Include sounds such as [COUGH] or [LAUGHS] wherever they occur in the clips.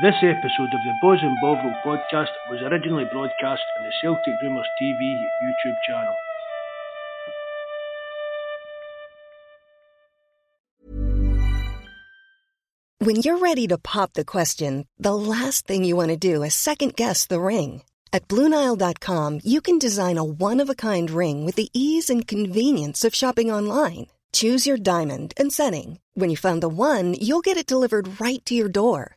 This episode of the Bawz and Bovril podcast was originally broadcast on the Celtic Rumours TV YouTube channel. When you're ready to pop the question, the last thing you want to do is second guess the ring. At Bluenile.com, you can design a one of a kind ring with the ease and convenience of shopping online. Choose your diamond and setting. When you find the one, you'll get it delivered right to your door.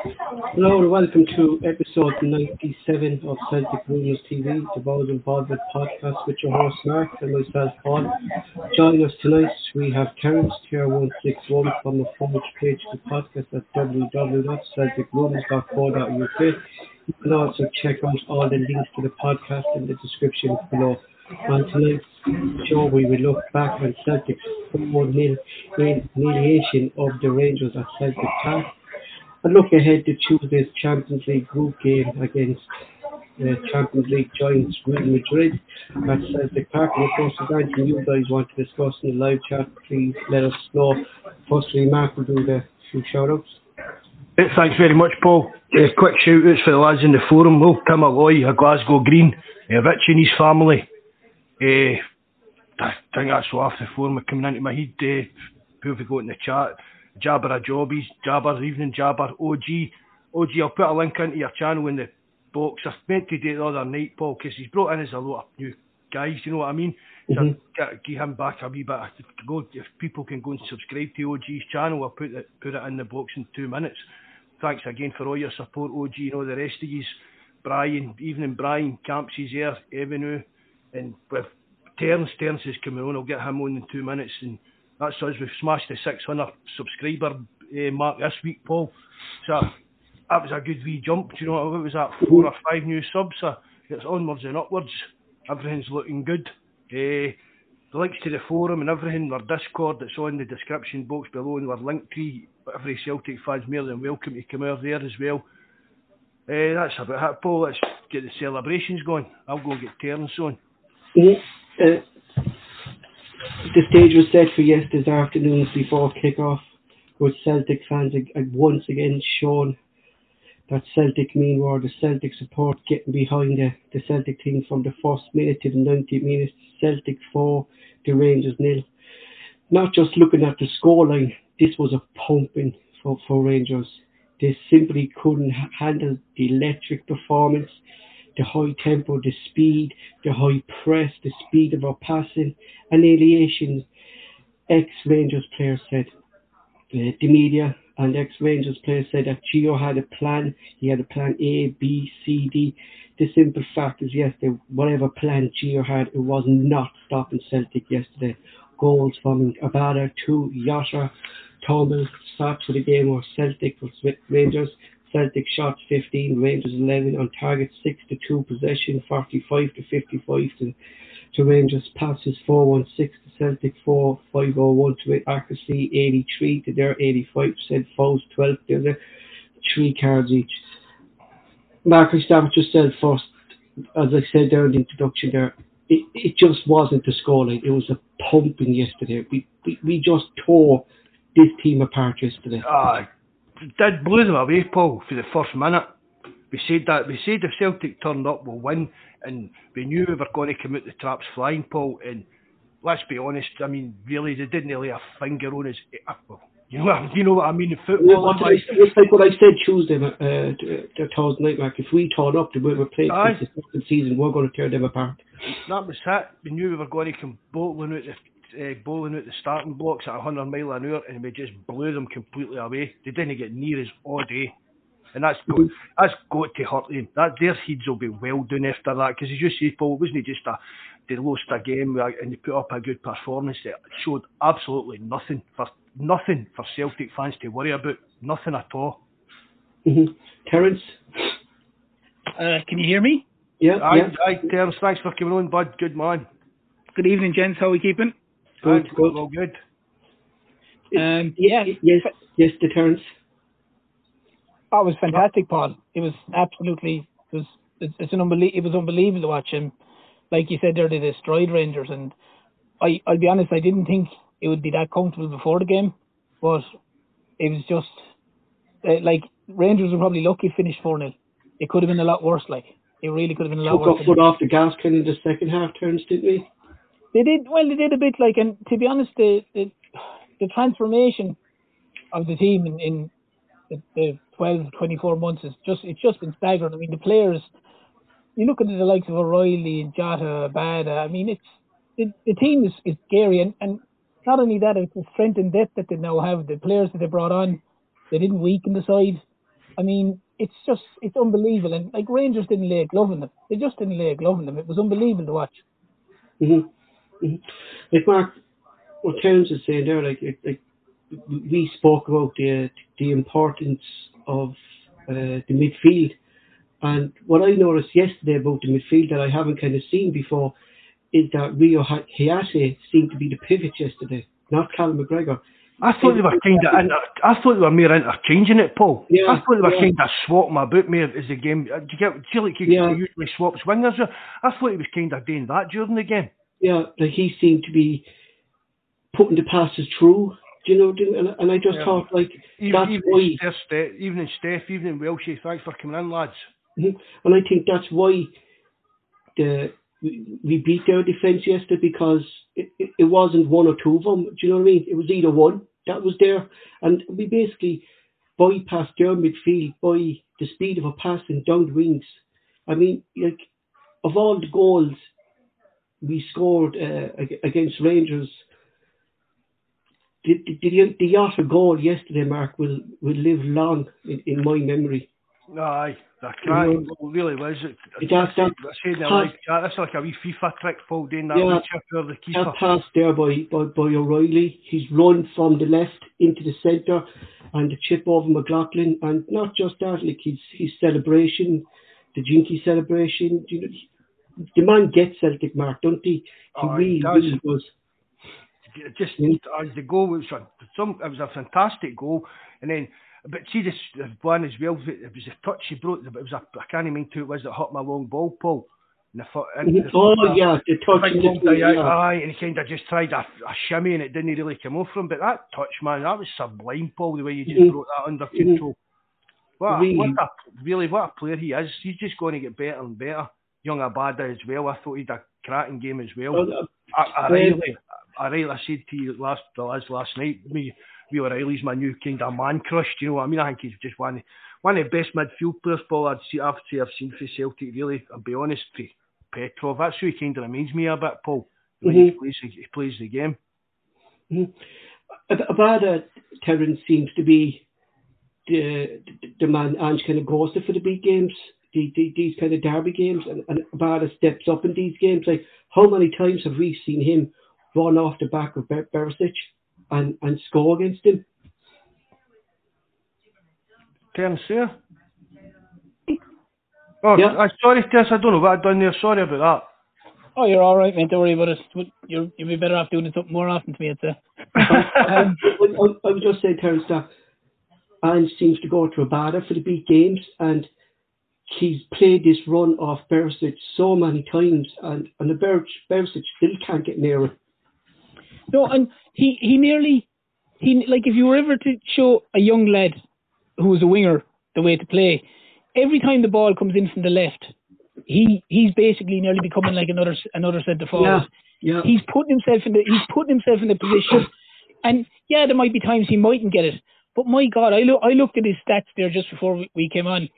Hello and welcome to episode 97 of Celtic Rumours TV, the Bawz and Bovril podcast with your host Mark and myself Paul. Joining us tonight we have Terence Tier161 from the front page of the podcast at www.celticrumours.co.uk. You can also check out all the links to the podcast in the description below. On tonight's show we will look back on Celtic's 4-0 humiliation of the Rangers at Celtic Park and look ahead to Tuesday's Champions League group game against uh, Champions League giants Real Madrid at Celtic Park. And of course, if anything you guys want to discuss in the live chat, please let us know. Firstly, Mark will do the few shout outs. Thanks very much, Paul. Uh, quick shout outs for the lads in the forum. Well, Tim Alloy, a Glasgow Green, uh, Rich and his family. Uh, I think that's all after the forum coming into my head. Uh, who have we got in the chat? Jabber a Jobbies, Jabber, Evening Jabber, OG. OG, I'll put a link into your channel in the box. I meant to do it the other night, Paul, because he's brought in as a lot of new guys, you know what I mean? So Mhm. get, give him back a wee bit. Go, if people can go and subscribe to OG's channel, I'll put it, put it in the box in two minutes. Thanks again for all your support, OG, and all the rest of yous. Brian, Evening Brian, Campsy's there, Evanue, and with Terence, Terence is coming on, I'll get him on in two minutes, and that's us. We've smashed the 600 subscriber uh, mark this week, Paul. So that was a good wee jump. Do you know what it was that? Four or five new subs. So it's onwards and upwards. Everything's looking good. Uh, the links to the forum and everything, our Discord that's on the description box below, and our link tree. Every Celtic fan's more than welcome to come over there as well. Uh, that's about it, Paul. Let's get the celebrations going. I'll go get Terence on. Mhm. Uh, the stage was set for yesterday's afternoons before kick-off, with Celtic fans once again shown that Celtic mean were the Celtic support getting behind the, the Celtic team from the first minute to the 90 minutes. Celtic 4, the Rangers nil. Not just looking at the scoreline, this was a pumping for, for Rangers. They simply couldn't handle the electric performance the high tempo, the speed, the high press, the speed of our passing, and annihilation. Ex-Rangers players said, uh, the media and ex-Rangers players said that Gio had a plan. He had a plan A, B, C, D. The simple fact is, yes, whatever plan Gio had, it was not stopping Celtic yesterday. Goals from Abada, two, Yasha, Thomas, starts for the game were Celtic was Rangers. Celtic shots 15, Rangers 11 on target 6 to 2 possession, 45 to 55 to, to Rangers passes 416 to Celtic 4, 501 to it, accuracy 83 to their 85% fouls 12 to their three cards each. I start with yourself first. As I said there in the introduction there, it, it just wasn't the scoreline. It was a pumping yesterday. We, we, we just tore this team apart yesterday. Ah, did blew them away, Paul, for the first minute. We said that we said if Celtic turned up, we'll win, and we knew we were going to come out the traps flying, Paul. And let's be honest, I mean, really, they didn't lay a finger on us. eh, well, You know, what- [LAUGHS] you know what I mean? In football, What did I like, say? It's like what I said Tuesday, uh, Thursday night, Mark. If we turn up the way we're playing this second season, we're going to tear them apart. that was it. We knew we were going to come bowling out the uh, bowling out the starting blocks at 100 mile an hour, and we just blew them completely away. They didn't get near us all day. And that's got, that's got to hurt them. That their heads will be well done after that because as you say, Paul, it wasn't just a they lost a game and they put up a good performance. that showed absolutely nothing for nothing for Celtic fans to worry about. Nothing at all. Mm-hmm. Terence? Uh, can you hear me? Yeah, Aye, yeah. aye, Terence, thanks for coming on, bud. Good man. Good evening, gents. How are we keeping? Good, good. All good. Um, yeah. Yes, yes, deterrence. Terence. Oh, it was fantastic, Paul. It was absolutely. It was. It's, it's an unbelie- It was unbelievable to watch him. Like you said, there they destroyed Rangers, and I. I'll be honest. I didn't think it would be that comfortable before the game, but it was just uh, like Rangers were probably lucky to finish four 0 It could have been a lot worse. Like it really could have been a lot Took worse. our foot off the gas kind of the second half turns, didn't we? They did well. They did a bit like, and to be honest, the the, the transformation of the team in, in the, the 12, 24 months is just it's just been staggering. I mean, the players. You look at the likes of O'Riley and Jota, Bada. I mean, it's the, the team is, is scary, and, and not only that, it's the strength and depth that they now have. The players that they brought on, they didn't weaken the side. I mean, it's just it's unbelievable. And like Rangers didn't lay a glove on them. They just didn't lay a glove on them. It was unbelievable to watch. Mm-hmm. Mm-hmm. Like Mark, what Terence is saying there, like, like, we spoke about the the importance of uh, the midfield, and what I noticed yesterday about the midfield that I haven't kind of seen before is that Reo Hatate seemed to be the pivot yesterday, not Cal McGregor. I thought they were kind of. I thought they were more interchanging it, Paul. Yeah, I thought they were yeah. kind of swapping about more as the game. Do you get? Do you like Yeah. usually swaps wingers? I thought he was kind of doing that during the game. Yeah, like he seemed to be putting the passes through. Do you know? And, and I just Yeah. thought like Even, that's even, why. in Steph, Ste- even in Steph, even in Welshie. Thanks for coming in, lads. Mhm. And I think that's why the we, beat their defence yesterday because it, it, it wasn't one or two of them. Do you know what I mean? It was either one that was there, and we basically bypassed their midfield by the speed of a pass and down the wings. I mean, like of all the goals we scored uh, against Rangers. The, the, the, Yotta goal yesterday, Mark, will, will live long in, in my memory. Aye, the cracking goal really was. It, It does, I said I like that. That's like a wee FIFA trick, Paul, doing that Yeah. wee chip over the keeper. That pass there by, by, by O'Riley, he's run from the left into the centre and the chip over McLaughlin. And not just that, like his, his celebration, the Jinky celebration. You know, the man gets Celtic, Mark, don't he? He Oh, he does. really does. Just Yeah. as the goal was a, some it was a fantastic goal and then but see this one as well it was a touch he broke it was a I can't even mean to it was that hit my long ball Paul and the foot and the Oh, foot- yeah, the touch. long the- yeah. aye and he kind of just tried a, a shimmy and it didn't really come off from but that touch man that was sublime Paul the way you just Mhm. brought that under Mhm. control what, a- Really. what a, really what a player he is he's just going to get better and better young Abada as well I thought he'd a cracking game as well Oh, I, I really, I really I said to you last the last last night. Me, Rio O'Riley's my new kind of man crush. Do you know what I mean? I think he's just one of- one of the best midfield players. Paul, I'd see, I've I've seen for Celtic. Really, I'll be honest. Petrov, that's who he kind of reminds me a bit. Paul, way he plays the- he plays the game. Mhm. Abada Terence seems to be the the man Ange kind of goes to for the big games, the, the, these kind of derby games, and, and Abada steps up in these games. Like how many times have we seen him run off the back of Ber- Barisic and, and score against him? Terence there. [LAUGHS] Oh, Yeah. I, sorry, Terence. I don't know what I've done there. Sorry about that. Oh, you're all right, mate. Don't worry about it. You're you'll be better off doing it something more often to me, I'd say. [LAUGHS] um, I, I, I was just saying, Terence, that Ange seems to go to Abada for the big games, and he's played this run off Barisic so many times, and, and the Ber- Barisic still can't get near it. No, and he he nearly he like if you were ever to show a young lad who was a winger the way to play, every time the ball comes in from the left, he he's basically nearly becoming like another another centre forward. Yeah, yeah. He's putting himself in the he's putting himself in the position, and yeah, there might be times he mightn't get it. But my God, I look I looked at his stats there just before we came on,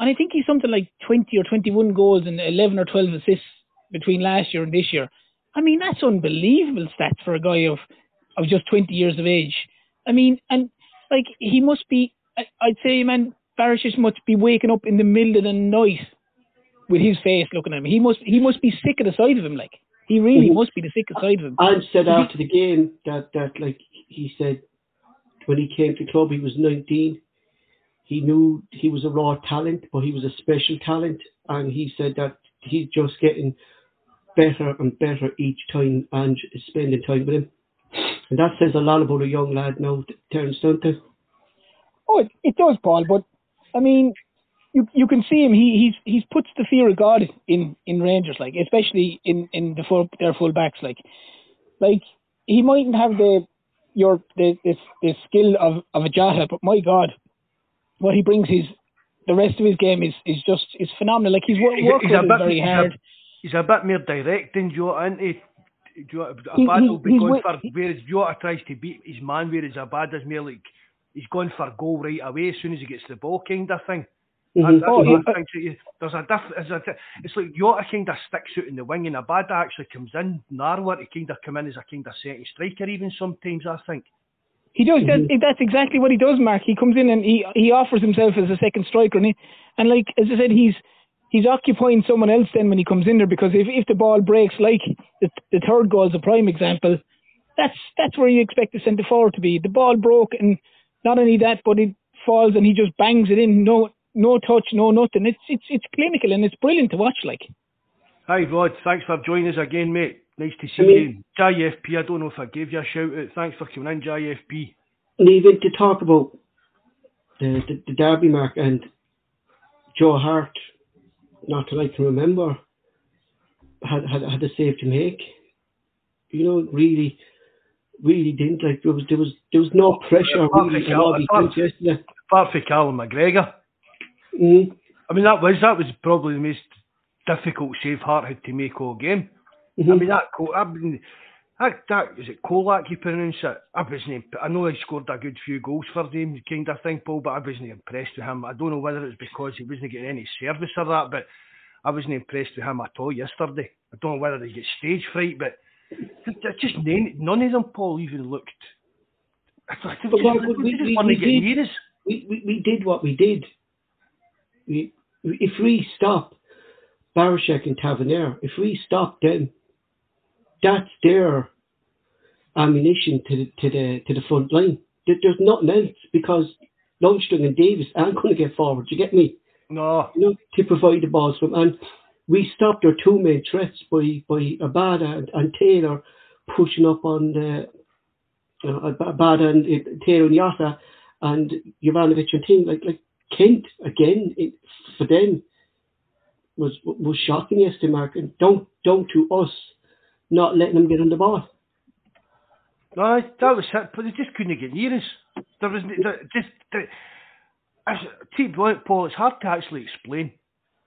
and I think he's something like twenty or twenty one goals and eleven or twelve assists between last year and this year. I mean, that's unbelievable stats for a guy of of just 20 years of age. I mean, and like he must be, I'd say, man, Barisic must be waking up in the middle of the night with his face looking at him. He must, he must be sick of the sight of him. Like he really Mhm. must be the sick of sight of him. Ange said after the game that, that like he said when he came to club he was 19 he knew he was a raw talent but he was a special talent and he said that he's just getting better and better each time and spending time with him And that says a lot about a young lad now, Terence, don't it? Oh, it, it does, Paul. But I mean, you you can see him. He he's he's puts the fear of God in in Rangers, like especially in in the full their full backs, like like he mightn't have the your the the, the skill of of a Jota, but my God, what he brings is the rest of his game is is just is phenomenal. Like he's, working he's, he's very hard. He's a, he's a bit more direct than Jota, isn't he? Jota, Abada will be going for whereas Jota tries to beat his man, whereas Abada's more like he's going for goal right away as soon as he gets the ball, kind of thing. Mm-hmm. oh, yeah. There's a diff- it's like Jota kind of sticks out in the wing, and Abada actually comes in narrower to kind of come in as a kind of second striker, even sometimes. I think. He does. Mm-hmm. That, that's exactly what he does, Mark. He comes in and he he offers himself as a second striker, and he, and like as I said, he's he's occupying someone else then when he comes in there because if if the ball breaks, like the the third goal is a prime example, that's that's where you expect the centre forward to be. The ball broke, and not only that, but it falls and he just bangs it in. No no touch, no nothing. It's it's it's clinical and it's brilliant to watch. Like. Hi Rod, thanks for joining us again, mate. Nice to see you. JFP, I don't know if I gave you a shout out. Thanks for coming in, JFP. Even to talk about the, the, the Derby mark and Joe Hart, not that I can remember, had had had a save to make. You know, really, really didn't like there was there was there was no pressure apart really. Cal, apart, apart from Callum McGregor. Mm. I mean, that was that was probably the most difficult save Hart had to make all game. Mm-hmm. I mean, that I mean, that, that is it Colak you pronounce it? I wasn't. I know he scored a good few goals for them, kind of thing, Paul, but I wasn't impressed with him. I don't know whether it's because he wasn't getting any service or that, but I wasn't impressed with him at all yesterday. I don't know whether he gets stage fright, but just none of them, Paul, even looked. I just, we, we, we, we, did, we, we, we did what we did we, if we stop Barisic and Tavernier, if we stop them, that's their ammunition to the to the to the front line. There's nothing else because Lundstram and Davis aren't going to get forward. You get me? No. You know, to provide the balls from and we stopped their two main threats by by Abada and, and Taylor pushing up on the uh, Abada and uh, Taylor and Jota and Juranovic and team like like Kent again it, for them was was shocking yesterday, Mark. And don't don't to us not letting them get on the ball. No, that was it, but they just couldn't get near us. There was there, just there, as Paul. It's hard to actually explain.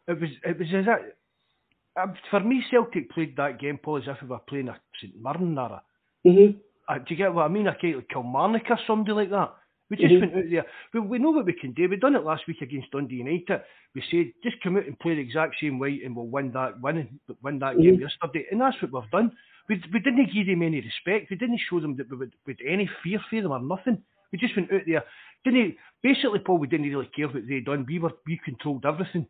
It was it was as that. Um, for me, Celtic played that game, Paul, as if we were playing a St Mirren or a. Mm-hmm. Uh, do you get what I mean? A kind of Kilmarnock or somebody like that. We just mm-hmm. went out there. We, we know what we can do. We've done it last week against Dundee United. We said just come out and play the exact same way, and we'll win that win win that mm-hmm. game yesterday. And that's what we've done. We, we didn't give them any respect. We didn't show them that we would with any fear for them or nothing. We just went out there. Didn't basically, Paul? We didn't really care what they'd done. We were we controlled everything,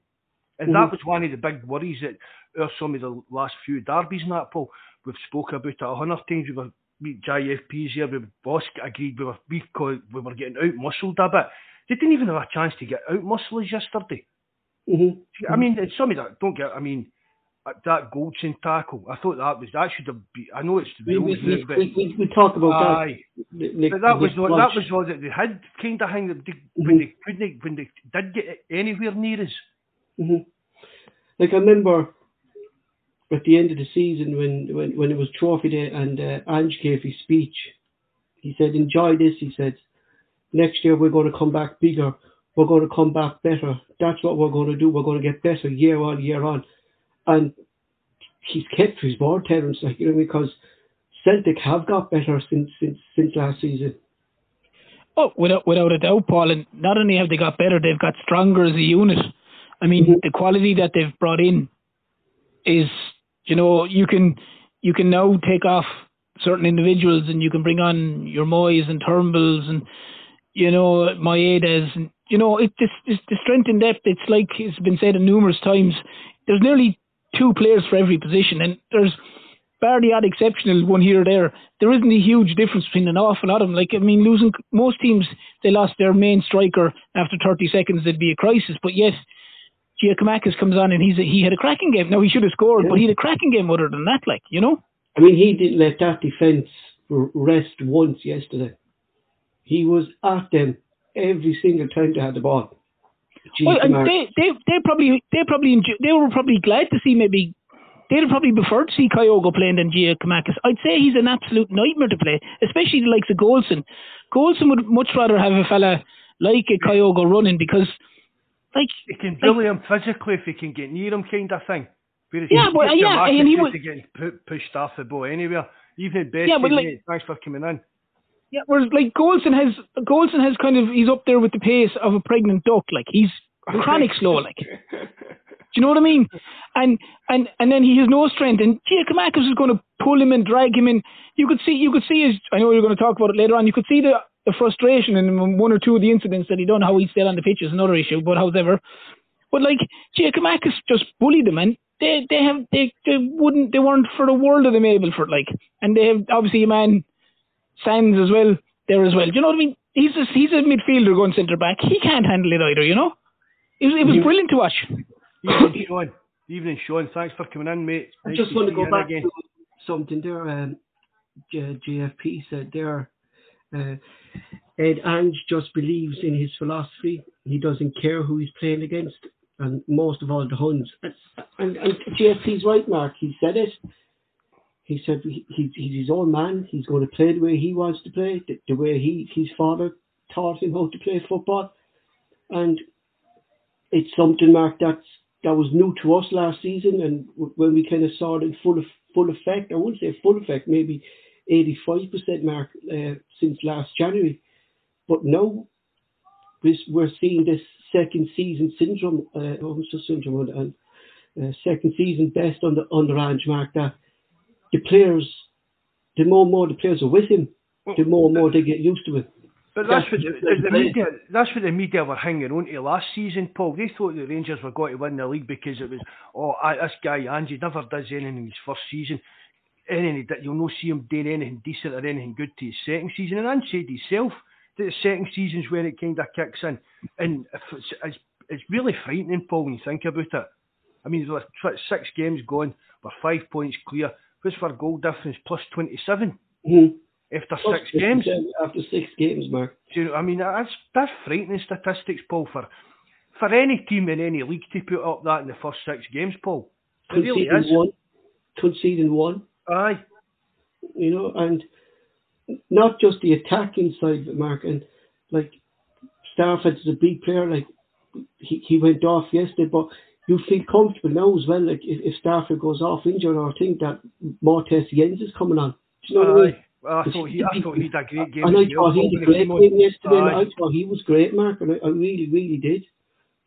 and mm-hmm. that was one of the big worries that are some of the last few derbies and that, Paul. We've spoke about it a hundred times. We were we JFPs here, we boss agreed we were we, we were getting out muscled a bit. They didn't even have a chance to get out muscle yesterday. Mm-hmm. I mean, it's something that don't get. I mean, uh, that Goldson tackle. I thought that was that should have been. I know it's the rules, we, we, but we, we, about aye, that. Nick, but that was what, that was all that they had kind of thing that they, mm-hmm. when they couldn't when they did get anywhere near us. Mm-hmm. Like I remember at the end of the season when, when, when it was trophy day and uh, Ange gave his speech, he said, enjoy this, he said. Next year we're going to come back bigger. We're going to come back better. That's what we're going to do. We're going to get better year on, year on. And he's kept his word, Terence, like, you know, because Celtic have got better since, since, since last season. Oh, without, without a doubt, Paul. And not only have they got better, they've got stronger as a unit. I mean, mm-hmm. the quality that they've brought in is you know, you can you can now take off certain individuals and you can bring on your Mooys and Turnbulls and you know Maedas and you know it this, this the strength in depth. It's like it's been said numerous times. There's nearly two players for every position, and there's bar the odd exceptional one here or there. There isn't a huge difference between an awful lot of them. Like I mean, losing most teams, they lost their main striker after 30 seconds. There'd be a crisis, but yet Giakoumakis comes on and he's a, he had a cracking game. Now he should have scored, yeah. but he had a cracking game other than that, like you know. I mean, he didn't let that defence rest once yesterday. He was at them every single time they had the ball. well, and they, they, they probably, they probably, they were probably glad to see maybe they'd probably prefer to see Kyogo playing than Giakoumakis. I'd say he's an absolute nightmare to play, especially the likes of Goldson. Goldson would much rather have a fella like a Kyogo running because, like, he can bully like, him physically if he can get near him, kind of thing. Whereas yeah, but yeah, and he would get pushed off the ball anywhere. Even best. Yeah, but like, thanks for coming in. Yeah, whereas like Goldson has Goldson has kind of he's up there with the pace of a pregnant duck. Like he's [LAUGHS] chronic slow. Like do you know what I mean? And and and then he has no strength. And Giakoumakis is going to pull him and drag him in. You could see you could see his. I know you're going to talk about it later on. You could see the the frustration in one or two of the incidents that he done. How he stayed on the pitch is another issue. But however, but like Giakoumakis just bullied them and they they have they they wouldn't they weren't for the world of them able for it. Like, and they have obviously a man Sands as well there as well. Do you know what I mean? He's a, he's a midfielder going centre back. He can't handle it either. You know, it was, it was brilliant to watch. Evening, Sean. Evening, Sean. Thanks for coming in, mate. Nice I just want to go back again. to something there. Um, JFP said there. Uh, Ed Ange just believes in his philosophy. He doesn't care who he's playing against, and most of all the Huns. And, and JFP's right, Mark. He said it. He said he, he's his own man. He's going to play the way he wants to play, the, the way he his father taught him how to play football. And it's something, Mark, that's that was new to us last season, and when we kind of saw it in full full effect, I wouldn't say full effect, maybe 85% mark uh, since last January. But now we're seeing this second season syndrome, uh, oh, syndrome, and uh, second season best on the on the Ange mark that the players, the more and more the players are with him, the more and more they get used to it. But that's what the, the media. That's what the media were hanging on to last season, Paul. They thought the Rangers were going to win the league because it was, oh, I, this guy Angie never does anything in his first season, anything that you'll not see him doing anything decent or anything good to his second season. And Ange said himself that the second season's when it kind of kicks in, and it's, it's, it's really frightening, Paul, when you think about it. I mean, six games gone, we're five points clear. What's for goal difference plus twenty seven? Mm-hmm after six games. After six games, Mark. Do you know, I mean, that's that's frightening statistics, Paul, for for any team in any league to put up that in the first six games, Paul. It really is. one, conceding one. Aye. You know, and not just the attacking side of it, Mark, and like Starfelt is a big player, like he, he went off yesterday, but you feel comfortable now as well, like if, if Starfelt goes off injured or think that Moritz Jenz is coming on. Do you know what I mean? Well, I thought he, I thought he did a great game. And I thought he did a great game yesterday. I thought he was great, Mark, and I, I, really, really did.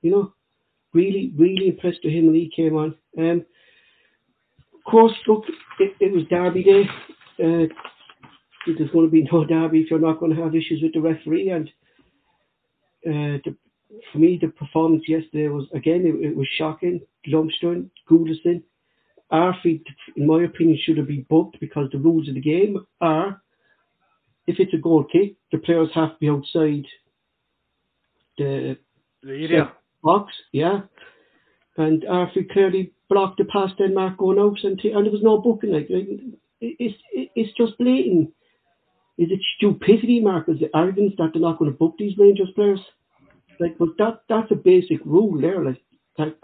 You know, really, really impressed with him when he came on. Um, course, look, it, it was Derby day. Uh, there's going to be no [LAUGHS] Derby if you're not going to have issues with the referee. And uh, the, for me, the performance yesterday was again, it, it was shocking. Lumsden, Goldson, Arfield, in my opinion, should have been booked because the rules of the game are if it's a goal kick, the players have to be outside the, the area. box, yeah. And Arfield clearly blocked the pass Denmark going out, and, t- and there was no booking. Like it's it's just blatant. Is it stupidity, Mark? Is it arrogance that they're not going to book these Rangers players? Like, but that that's a basic rule there. Like, that,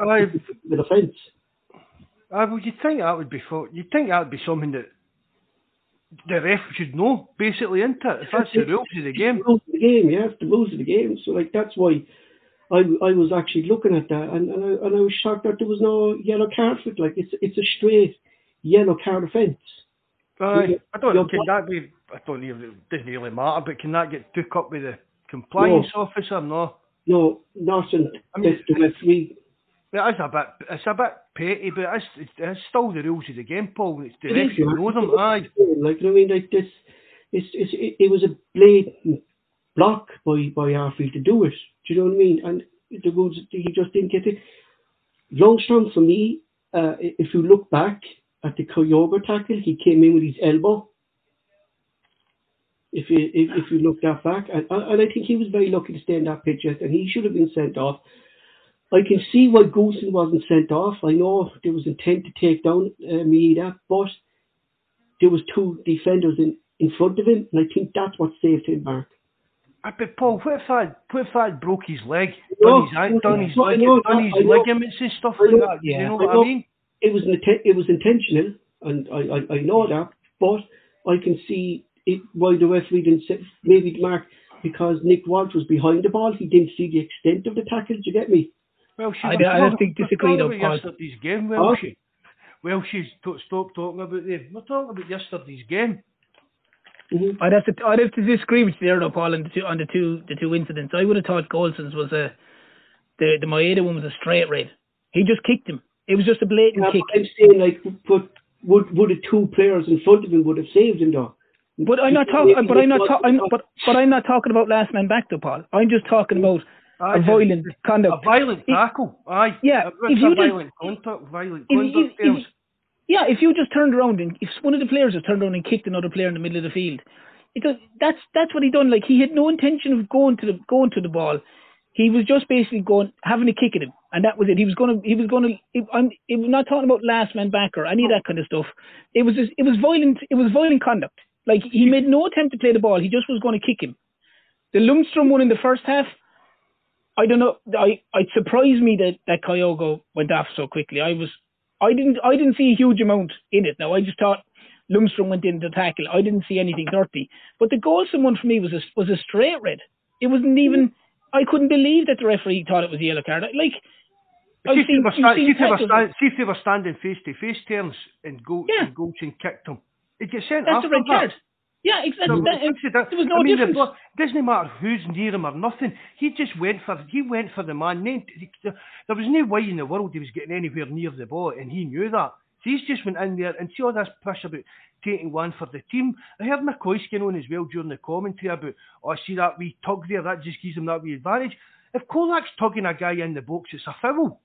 the offence. I well, you'd think that would be for, you'd think that would be something that the ref should know, basically, isn't it? If that's the rules of the game. The rules of the game, yeah, the rules of the game. So, like, that's why I, I was actually looking at that, and, and, I, and I was shocked that there was no yellow card for it. Like, it's it's a straight yellow card offence. Uh, I don't know, can that be, I don't know, it doesn't really matter, but can that get took up with the compliance no. officer? No. No, nothing. I mean, the referee it is a bit, it's a bit petty, but it's, it's still the rules of the game, Paul. It's the it know them, aye. Like, I mean, like this, it's, it's, it, it was a blatant block by, by Arfield to do it. Do you know what I mean? And the rules, he just didn't get it. Lundstram, for me, uh, if you look back at the Kyogo tackle, he came in with his elbow. If you if, if you look that back, and, and I think he was very lucky to stay in that pitch, and he should have been sent off. I can see why Goldson wasn't sent off. I know there was intent to take down uh, Maeda, but there was two defenders in in front of him, and I think that's what saved him, Mark. Uh, But Paul, what if that, what if that broke his leg, done his, an- done his, leg, know, done his ligaments and stuff like that? yeah. You know I what. I mean? It was it was intentional, and I, I, I know that, but I can see it why the referee didn't say maybe Mark because Nick Walsh was behind the ball, he didn't see the extent of the tackle. Do you get me? Well, she I- was I talking- think we're disagree talking though, about yesterday's game, well, Huh? she, well, she's to, stop talking about the. We're talking about yesterday's game. Mm-hmm. I'd have to I'd have to disagree with you there though, Paul, on the two on the two the two incidents. I would have thought Goldson's was a the the Maeda one was a straight red. He just kicked him. It was just a blatant Yeah, kick. I'm saying like, but would would the two players in front of him would have saved him though? But I'm not talking. But I'm not. Ta- I'm, but but I'm not talking about last man back though, Paul. I'm just talking about Aye, a just- violent A violent tackle, aye. Yeah, It's if a you just- violent contact, violent If- conduct. if- if- terms. Yeah, if you just turned around and if one of the players just turned around and kicked another player in the middle of the field, it does, that's that's what he done. Like he had no intention of going to the going to the ball. He was just basically going having a kick at him, and that was it. He was to he was going to. I'm, I'm not talking about last man back or any of that kind of stuff. It was just, it was violent. It was violent conduct. Like he made no attempt to play the ball. He just was going to kick him. The Lundstram one in the first half. I don't know. I it surprised me that that Kyogo went off so quickly. I was, I didn't, I didn't see a huge amount in it. Now I just thought Lundstram went in to tackle. I didn't see anything dirty. But the Goldson one for me was a, was a straight red. It wasn't even. I couldn't believe that the referee thought it was a yellow card. Like, See if, they sta- see, if they were see if they were standing face to face terms and Go Yeah. and kicked him. He'd get sent that's after a red that. card. Yeah, exactly. So, That, it out. there was no I mean, difference. blo- doesn't matter who's near him or nothing. He just went for he went for the man. There was no way in the world he was getting anywhere near the ball, and he knew that. So he's just went in there and see all this push about taking one for the team. I heard McCoy getting on as well during the commentary about, oh, see that wee tug there, that just gives him that wee advantage. If Colak's tugging a guy in the box, it's a foul.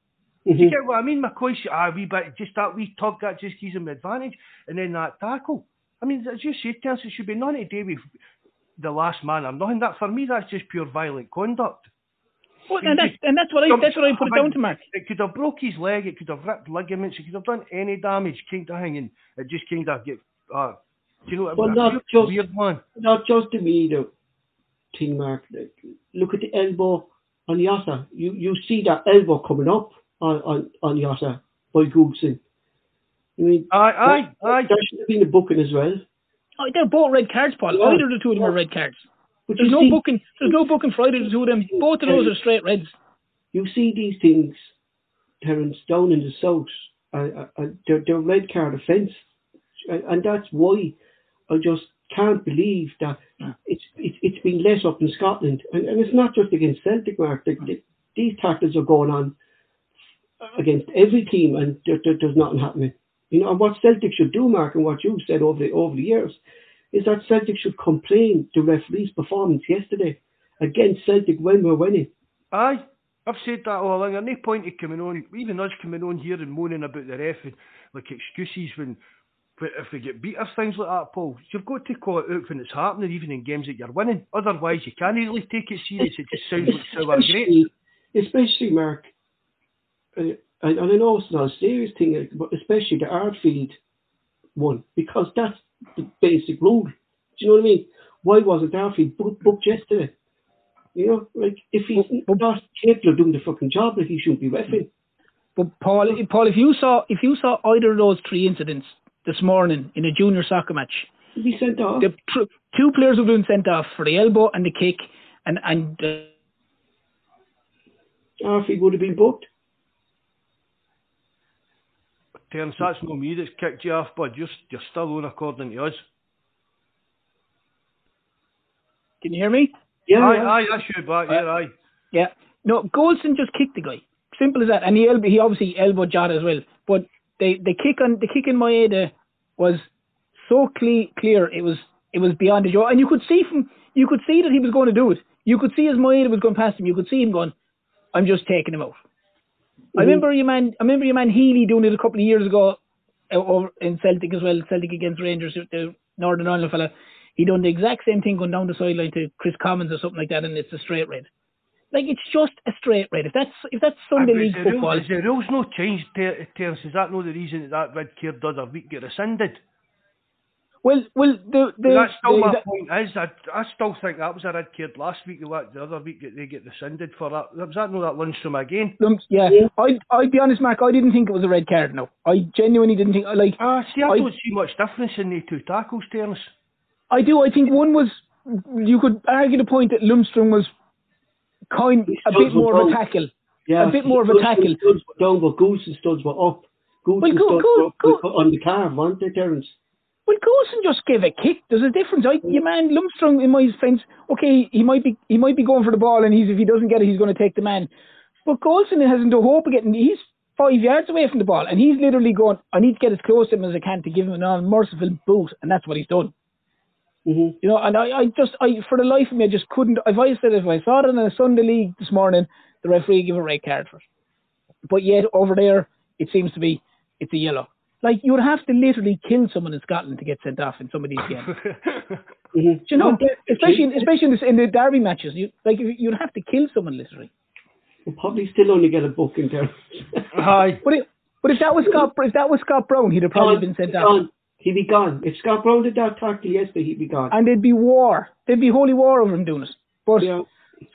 Do you get what I mean? McCoy said, ah, wee bit, just that wee tug, that just gives him the advantage. And then that tackle. I mean, as you say, Terence, it should be none to do with the last man or nothing. That For me, that's just pure violent conduct. Well, and that's and that's what I that's what I put it down to, Mark. It could have broke his leg, it could have ripped ligaments, it could have done any damage, kind of thing, and it just kind of get, uh, do you know what Well, not weird, just- weird man. Not just to the media thing, Mark. Look at the elbow on Yotta. You you see that elbow coming up on on, on Yotta by Goldson. I mean, Aye, aye, aye. that should have been a booking as well. Oh, they're both red cards, Paul. Yeah. Either of the two of them are red cards. But There's no see, booking. There's no booking for either the two of them. Both of those are straight reds. you see these things, Terence, down in the south. Uh, uh, they're, they're red card offence, and, that's why I just can't believe that it's it, it's been less up in Scotland, and, and it's not just against Celtic, Mark. The, the, these tackles are going on against every team, and there, there, there's nothing happening. You know, and what Celtic should do, Mark, and what you've said over the over the years, is that Celtic should complain to referee's performance yesterday against Celtic when we're winning. Aye, I've said that all along. There's no point in coming on, even us coming on here and moaning about the ref and like excuses when, if we get beat or things like that, Paul. You've got to call it out when it's happening, even in games that you're winning. Otherwise, you can't really take it serious. It just sounds like [LAUGHS] sour grapes. especially, especially Mark, uh, and, and I know it's not a serious thing, but especially the Arfield one, because that's the basic rule. Do you know what I mean? Why wasn't Arfield booked, booked yesterday? You know, like if he's not capable of doing the fucking job, that he shouldn't be refing. But Paul, Paul, if you saw if you saw either of those three incidents this morning in a junior soccer match, He'd be sent off. the tr- two players have been sent off for the elbow and the kick, and and uh, would have been booked. Terence, that's not me that's kicked you off, bud. You're, you're still on according to us. can you hear me? Yeah, aye, yeah. aye, that's you back there, aye. Yeah. No, Goldson just kicked the guy. Simple as that. And he elbow, he obviously elbowed Jota as well. But the the kick on the kick in Maeda uh, was so cle- clear. It was it was beyond the jaw, and you could see from you could see that he was going to do it. You could see as Maeda was going past him. You could see him going, "I'm just taking him out." I remember your man. I remember your man Healy doing it a couple of years ago uh, over in Celtic as well. Celtic against Rangers, the Northern Ireland fella. He done the exact same thing going down the sideline to Kris Commons or something like that, and it's a straight red. Like it's just a straight red. If that's if that's Sunday League the football, Rules, the rules no changed, Ter- Terence? Is that no the reason that that red card the other week get rescinded? Well, well, the the, that's still the, my the point. Is I, I still think that was a red card last week. The, the other week that they get rescinded for that. Was that no that Lundstram again? um, yeah, I I'd be honest, Mac. I didn't think it was a red card. No, I genuinely didn't think. Like Ah, see, I, I- don't see much difference in the two tackles, Terence. I do. I think one was you could argue the point that Lundstram was kind a bit were more of a tackle. Yeah, A bit more of a tackle. Studs were down, but Goose and studs were up. Goose Well, and Go- studs Go- were, Go- on the car, weren't they, Terence? Well, Goldson just gave a kick. There's a difference. I, your man Lundstram, in my defence, okay, he might be he might be going for the ball, and he's if he doesn't get it, he's going to take the man. But Goldson hasn't the hope of getting. He's five yards away from the ball, and he's literally going. I need to get as close to him as I can to give him an unmerciful boot, and that's what he's done. Mm-hmm. You know, and I, I just, I for the life of me, I just couldn't. If I said if I saw it in a Sunday league this morning, the referee give a red card for it. But yet over there, it seems to be it's a yellow. Like you would have to literally kill someone in Scotland to get sent off in some of these games. [LAUGHS] Mm-hmm. You know, especially in, especially in the, in the derby matches, you like you- you'd have to kill someone literally. We'll probably still only get a book in Terence. [LAUGHS] Aye. But it, but if that was Scott, if that was Scott Brown, he'd have probably been sent off, He'd be gone. If Scott Brown did that tackle yesterday, he'd be gone. and there'd be war. There'd be holy war over him doing it. But yeah.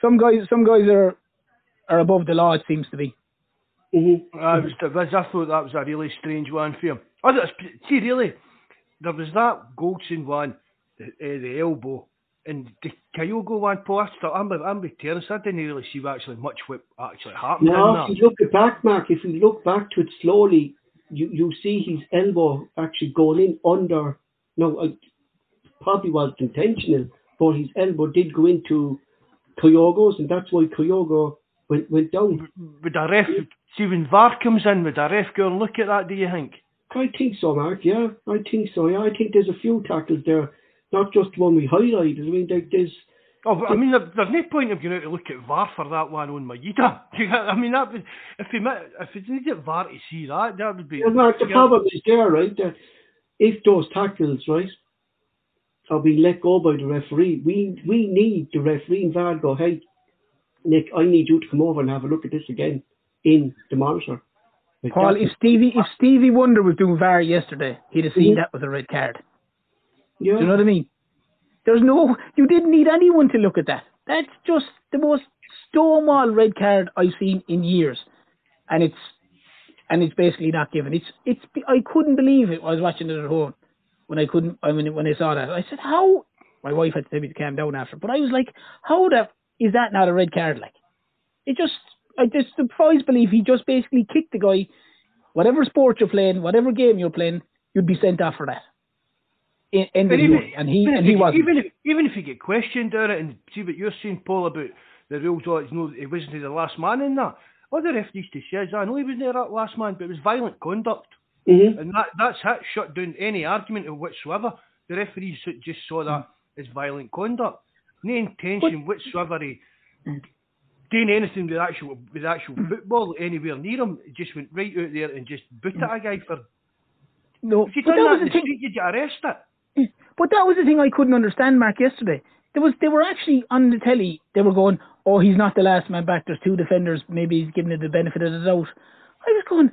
some guys, some guys are are above the law. It seems to be. Mm-hmm. I, was, I thought that was a really strange one for him. Oh, that's, see, really, there was that Goldson one, the, uh, the elbow, and the Kyogo one, Paul. I still, I'm, I'm with Terence. I didn't really see actually much what actually happened in if you look back, Mark, if you look back to it slowly, you, you see his elbow actually going in under. No, uh, probably wasn't intentional, but his elbow did go into Kyogo's, and that's why Kyogo went went down. Would a ref, see when VAR comes in, would a ref go and look at that, do you think? I think so, Mark. Yeah, I think so. Yeah, I think there's a few tackles there, not just one we highlighted. I mean, there, there's Oh, I mean, there, there's no point of going out to look at VAR for that one on Maeda. [LAUGHS] I mean, that would, if mi- if he needed VAR to see that, that would be. Yeah, Mark, the problem is there, right? That if those tackles, right, are being let go by the referee, we we need the referee and VAR to go, hey, Nick, I need you to come over and have a look at this again in the monitor. Like Paul, if Stevie if Stevie Wonder was doing VAR yesterday, he'd have seen Mhm. that with a red card. yeah, Do you know what I mean? There's no, you didn't need anyone to look at that. That's just the most stonewall red card I've seen in years, and it's and it's basically not given. It's it's I couldn't believe it. I was watching it at home when I couldn't. I mean when I saw that, I said, "How?" My wife had to tell me to calm down after, but I was like, "How the is that not a red card?" Like, it just I just surprised believe he just basically kicked the guy. Whatever sport you're playing, whatever game you're playing, you'd be sent off for that. In, in the And even, and he and if he you- wasn't. Even if, even if you get questioned on it and see what you're saying, Paul, about the rules, oh, it's no, it wasn't the last man in that. Other the ref needs to say I know he wasn't the last man, but it was violent conduct. hmm And that, that's it, shut down any argument whatsoever. The referees just saw that as violent conduct. No intention whatsoever of mm. doing anything with actual with actual mm. football anywhere near him. It just went right out there and just booted mm. a guy for. No, If you done that that in the the thing. street, you'd get arrested. But that was the thing I couldn't understand, Mark. Yesterday, there was they were actually on the telly. They were going, "Oh, he's not the last man back. There's two defenders. Maybe he's giving it the benefit of the doubt." I was going,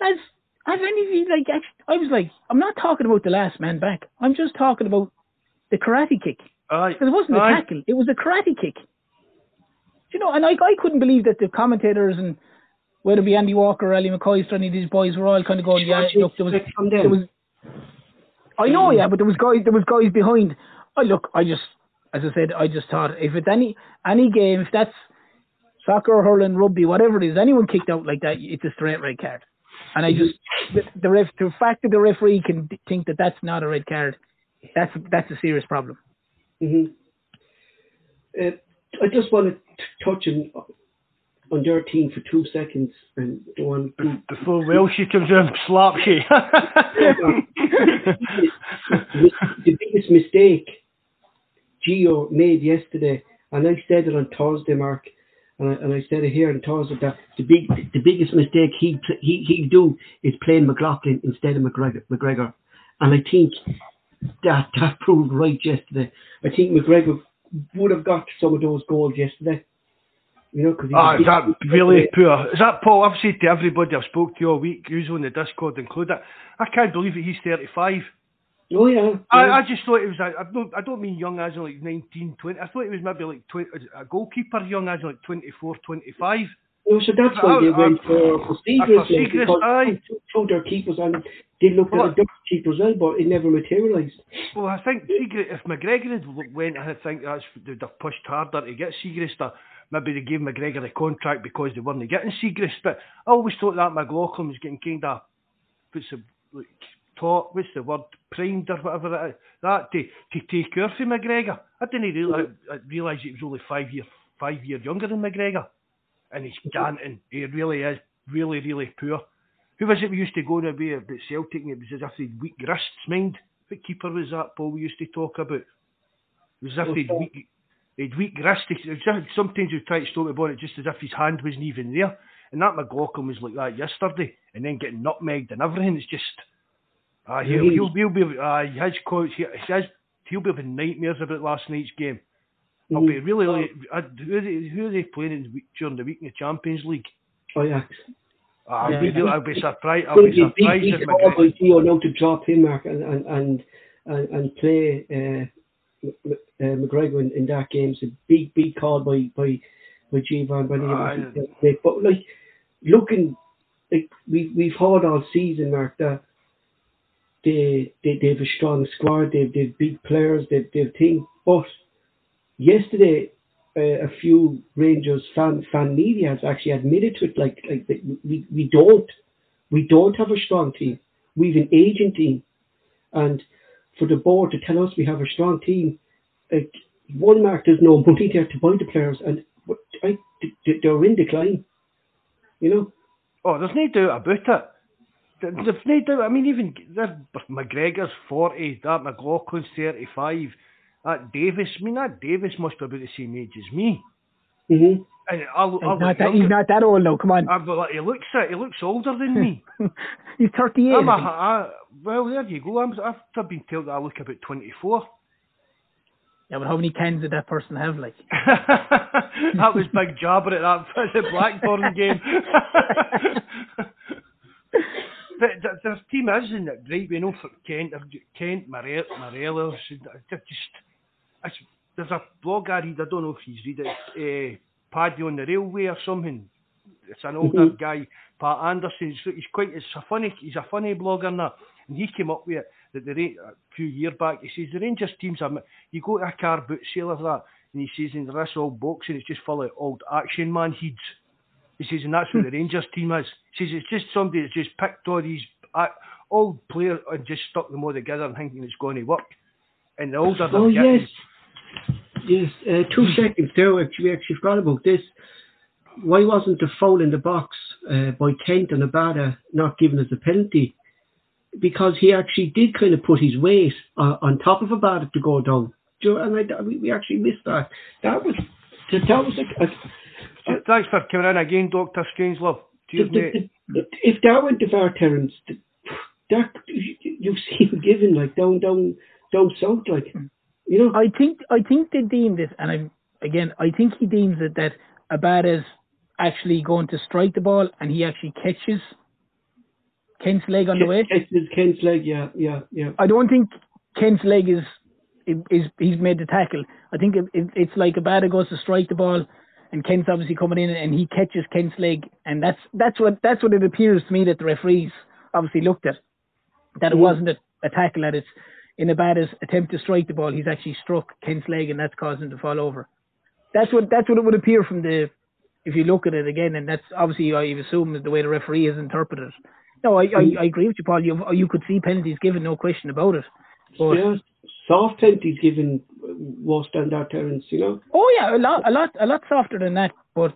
lads, have any of you like? Actually, I was like, I'm not talking about the last man back. I'm just talking about the karate kick Because it wasn't a tackle. It was a karate kick. Do you know? And I I couldn't believe that the commentators and whether it be Andy Walker or Ally McCoist, or any of these boys were all kind of going, "Yeah, look, there was." there was I know, yeah, but there was guys there was guys behind. I look, I just as I said, I just thought if it's any any game, if that's soccer, hurling, rugby, whatever it is, anyone kicked out like that, it's a straight red card. And I just the, the ref, the fact that the referee can think that that's not a red card, that's that's a serious problem. Hmm Uh, I just want to touch on, on your team for two seconds and go on. Before Welshie comes in and slaps you. [LAUGHS] the biggest mistake Gio made yesterday, and I said it on Thursday, Mark, and I, and I said it here on Thursday that the big the biggest mistake he he he do is playing McLaughlin instead of McGregor, McGregor, and I think that that proved right yesterday. I think McGregor would have got some of those goals yesterday. You know, because Ah, is that really poor? Is that Paul? I've said to everybody I've spoke to all week, who's on the Discord included, I can't believe that he's 35. Oh yeah. I, yeah. I just thought it was. I, I don't. I don't mean young as in like 19, 20. I thought it was maybe like 20, a goalkeeper young as in like 24, 25. No, so that's why I- they went um, for, for for Siegrist, because aye. two, two their keepers and they looked Well, at a Dutch keeper as well, but it never materialised. Well, I think Siegrist, if McGregor had went, I think that's they'd have pushed harder to get Siegrist. To, maybe they gave McGregor the contract because they weren't getting Siegrist. But I always thought that McLaughlin was getting kind of what's the like taught, what's the word, primed or whatever that is, that to to take care for McGregor. I didn't realise mm-hmm. I realised he was only five year five year younger than McGregor, and he's ganting. He really is really really poor. Who was it we used to go to be about Celtic and it was as if they'd weak wrists, mind? What keeper was that, Paul, we used to talk about? It was as if they'd weak, they'd weak wrists. It was as if Sometimes we'd try to stop the ball, it just as if his hand wasn't even there. And that McLaughlin was like that yesterday, and then getting nutmegged and everything. It's just, ah, he'll, he'll, he'll be, uh, his coach, he, his, he'll be having nightmares about last night's game. I'll be really, really, uh, who, are they, who are they playing in the week, during the week in the Champions League? Ajax. Ah, Yeah. I'll, be, I'll be surprised. I'll be he- he- surprised he if McGregor. Gio now to drop him, Mark, and and and and, and play uh, M- uh, McGregor in, in that game. It's a big, big call by by by Givan when he Aye. was Nick. But like looking, like we we've heard all season, Mark, that they they they have a strong squad. They've they've big players. They've they've things. But yesterday. Uh, a few Rangers fan fan media has actually admitted to it. Like, like we we don't we don't have a strong team. We've an aging team, and for the board to tell us we have a strong team, like one mark, there's no [LAUGHS] money there to buy the players, and I, they're in decline. You know, Oh, there's no doubt about it. There's no doubt. I mean, even McGregor's 40, that McLaughlin's 35, that Davis, I mean, that Davis must be about the same age as me. hmm And I, I, He's look not, that, he's not that old though. Come on. I, but like, he looks it. He looks older than me. [LAUGHS] he's 38. I'm a, I, well, there you go. I'm, I've been told that I look about 24. Yeah, but how many cans did that person have? Like, [LAUGHS] that was big jabber at that [LAUGHS] the Blackburn game. but the, the team is in it, right? We know for Kent, uh, Kent, Morelos, they're just. It's, there's a blog I er er, øh, er read. Mhm. I don't know if he's read it. Uh, Paddy on the railway or something. It's an older Mhm. guy, Pat Anderson. He's, he's quite. It's a funny. He's a funny blogger and that. And he came up with it that the a few years back. He says the Rangers teams are. You go to a car boot sale of that, and he says in the rest old box and it's just full of old action man heads. He says, and that's what the Rangers team is. He says it's just somebody that's just picked all these uh, old players and just stuck them all together and thinking it's going to work. And the older Oh getting, yes, yes. Uh, two seconds there. Actually, we actually forgot about this. Why wasn't the foul in the box uh, by Kent and Abada not given as a penalty? Because he actually did kind of put his weight uh, on top of Abada to go down. Do And I, we we actually missed that. That was that was a, a, Thanks for coming in again, Doctor Strangelove. Cheers, the- the- the- if that went to VAR Terence, th- that you- you've seen given like down down down south, like you know. I think I think they deemed it, and I again I think he deems it that Abada's actually going to strike the ball, and he actually catches Kent's leg on the way. It's, it's Kent's leg, yeah, yeah, yeah. I don't think Kent's leg is is he's made the tackle. I think it, it, it's like Abada goes to strike the ball, and Kent's obviously coming in, and he catches Kent's leg, and that's that's what that's what it appears to me that the referees obviously looked at. That it wasn't a, a tackle, that it's in Abada's attempt to strike the ball, he's actually struck Kent's leg, and that's caused him to fall over. That's what that's what it would appear from the if you look at it again, and that's obviously I assume is the way the referee has interpreted. it. No, I, I, I agree with you, Paul. You you could see penalties given, no question about it. But yeah, soft penalties given than that, Terence, you know. oh yeah, a lot a lot a lot softer than that. But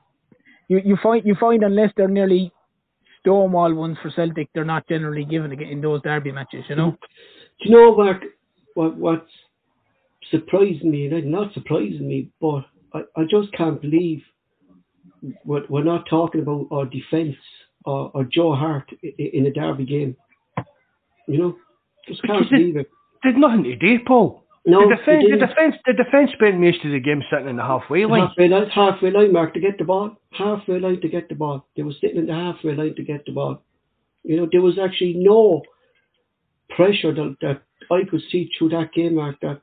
you you find you find unless they're nearly stonewall ones for Celtic, they're not generally given in those derby matches. You know. Do you know, Mark, what, what's surprising me, and not surprising me, but I, I just can't believe we're, we're not talking about our defence or, or Joe Hart in a derby game. You know, just can't Because believe it. Did nothing to do, Paul. No, the defence, the defence, the defence spent most of the game sitting in the halfway line. Halfway line, halfway line, Mark, to get the ball. Halfway line to get the ball. They were sitting in the halfway line to get the ball. You know, there was actually no pressure that, that I could see through that game, Mark, that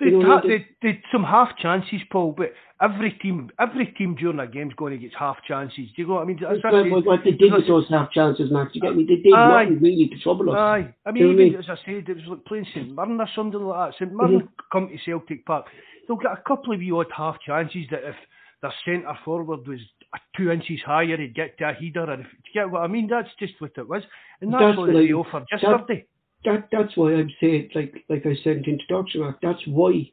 They, You know, they- they, some half chances, Paul, but every team every team during a game's going to get half chances. Do you know what I mean? That's- Well, what, what they did with those half chances, Mark, you get me? They did Aye. nothing really to trouble us. Aye, I mean, know what I even as I said, it was like playing St Mirren or something like that. St Mirren Mhm. come to Celtic Park, they'll get a couple of wee odd half chances that if their centre forward was two inches higher, he'd get to a header. And you get what I mean? That's just what it was, and that's, That's what they I- offered that- yesterday. That that's why I'm saying, like like I said in the introduction, Mark, that's why